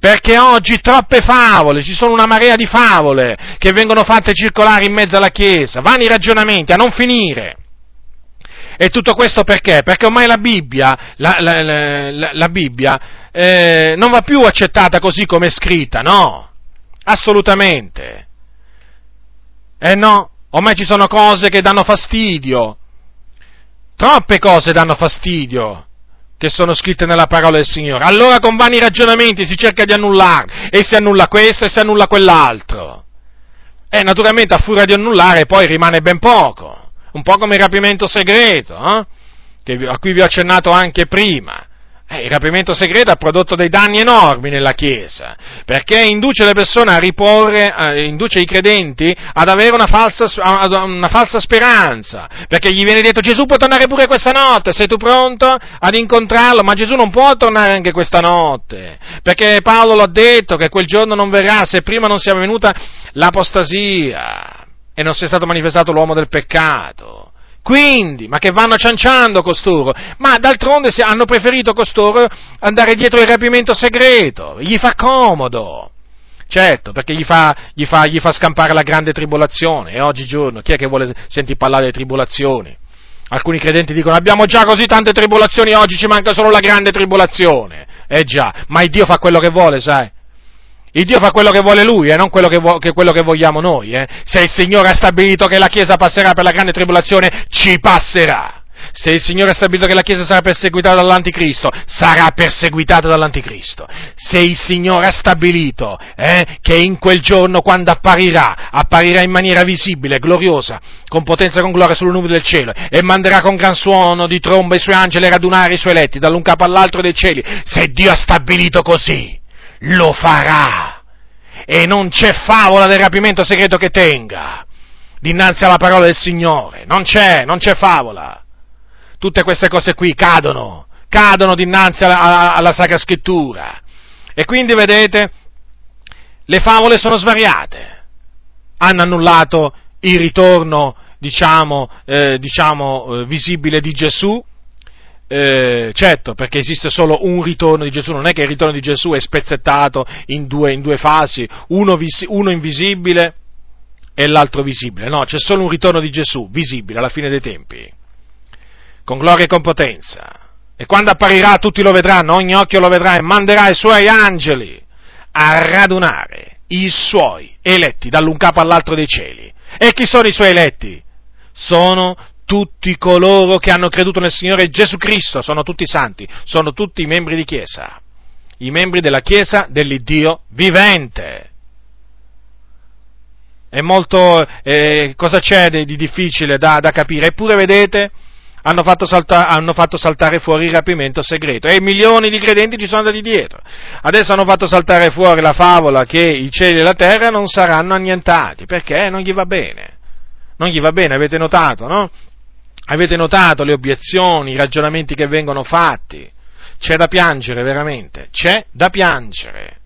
Perché oggi troppe favole, ci sono una marea di favole che vengono fatte circolare in mezzo alla Chiesa, vani ragionamenti a non finire. E tutto questo perché? Perché ormai la Bibbia, la, la, la, la Bibbia eh, non va più accettata così come è scritta, no, assolutamente. Eh no, ormai ci sono cose che danno fastidio, troppe cose danno fastidio che sono scritte nella parola del Signore. Allora con vani ragionamenti si cerca di annullare, e si annulla questo e si annulla quell'altro. E naturalmente a furia di annullare poi rimane ben poco, un po' come il rapimento segreto, eh? a cui vi ho accennato anche prima. Eh, il rapimento segreto ha prodotto dei danni enormi nella Chiesa, perché induce le persone a riporre, eh, induce i credenti ad avere una falsa, una falsa, speranza, perché gli viene detto Gesù può tornare pure questa notte, sei tu pronto ad incontrarlo? Ma Gesù non può tornare anche questa notte, perché Paolo l'ha detto che quel giorno non verrà se prima non sia venuta l'apostasia e non sia stato manifestato l'uomo del peccato. Quindi, ma che vanno cianciando costoro? Ma d'altronde hanno preferito costoro andare dietro il rapimento segreto, gli fa comodo. Certo, perché gli fa, gli, fa, gli fa, scampare la grande tribolazione. E oggigiorno, chi è che vuole sentire parlare di tribolazioni? Alcuni credenti dicono abbiamo già così tante tribolazioni, oggi ci manca solo la grande tribolazione. Eh già, ma il Dio fa quello che vuole, sai? Il Dio fa quello che vuole Lui e eh, non quello che, vo- che quello che vogliamo noi. Eh. Se il Signore ha stabilito che la Chiesa passerà per la grande tribolazione, ci passerà. Se il Signore ha stabilito che la Chiesa sarà perseguitata dall'Anticristo, sarà perseguitata dall'Anticristo. Se il Signore ha stabilito eh, che in quel giorno, quando apparirà, apparirà in maniera visibile, gloriosa, con potenza e con gloria sulle nubi del cielo, e manderà con gran suono di tromba i suoi angeli a radunare i suoi eletti dall'un capo all'altro dei cieli, se Dio ha stabilito così, lo farà. E non c'è favola del rapimento segreto che tenga dinanzi alla parola del Signore. Non c'è, non c'è favola. Tutte queste cose qui cadono, cadono dinanzi alla, alla, Sacra Scrittura. E quindi vedete, le favole sono svariate. Hanno annullato il ritorno, diciamo, eh, diciamo eh, visibile di Gesù, eh, certo, perché esiste solo un ritorno di Gesù, non è che il ritorno di Gesù è spezzettato in due, in due fasi, uno, vis- uno invisibile e l'altro visibile, no, c'è solo un ritorno di Gesù, visibile alla fine dei tempi, con gloria e con potenza. E quando apparirà tutti lo vedranno, ogni occhio lo vedrà e manderà i suoi angeli a radunare i suoi eletti dall'un capo all'altro dei cieli. E chi sono i suoi eletti? Sono tutti coloro che hanno creduto nel Signore Gesù Cristo, sono tutti santi, sono tutti i membri di Chiesa, i membri della Chiesa dell'Iddio vivente. È molto, eh, cosa c'è di, di difficile da, da, capire? Eppure vedete, hanno fatto, salta, hanno fatto, saltare fuori il rapimento segreto e milioni di credenti ci sono andati dietro. Adesso hanno fatto saltare fuori la favola che i cieli e la terra non saranno annientati, perché non gli va bene. Non gli va bene, avete notato, no? Avete notato le obiezioni, i ragionamenti che vengono fatti? C'è da piangere veramente, c'è da piangere.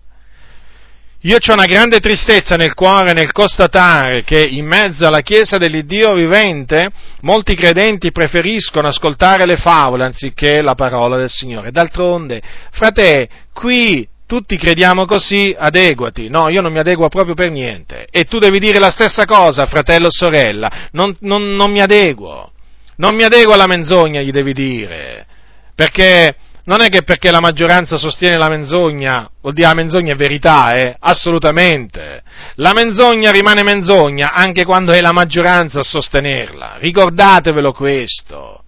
Io ho una grande tristezza nel cuore nel constatare che in mezzo alla Chiesa dell'Iddio vivente molti credenti preferiscono ascoltare le favole anziché la parola del Signore. D'altronde, frate, qui tutti crediamo così, adeguati. No, io non mi adeguo proprio per niente. E tu devi dire la stessa cosa, fratello o sorella. Non, non, non mi adeguo. Non mi adeguo alla menzogna, gli devi dire. Perché non è che perché la maggioranza sostiene la menzogna, vuol dire la menzogna è verità, eh? Assolutamente. La menzogna rimane menzogna anche quando è la maggioranza a sostenerla. Ricordatevelo questo.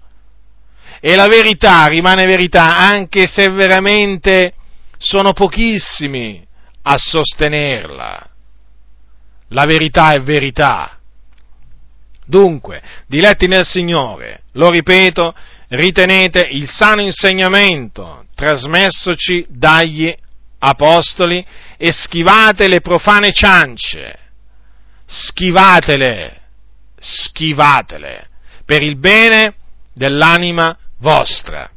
E la verità rimane verità anche se veramente sono pochissimi a sostenerla. La verità è verità. Dunque, diletti nel Signore, lo ripeto, ritenete il sano insegnamento trasmessoci dagli apostoli e schivate le profane ciance, schivatele, schivatele, per il bene dell'anima vostra.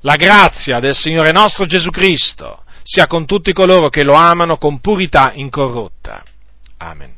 La grazia del Signore nostro Gesù Cristo sia con tutti coloro che lo amano con purità incorrotta. Amen.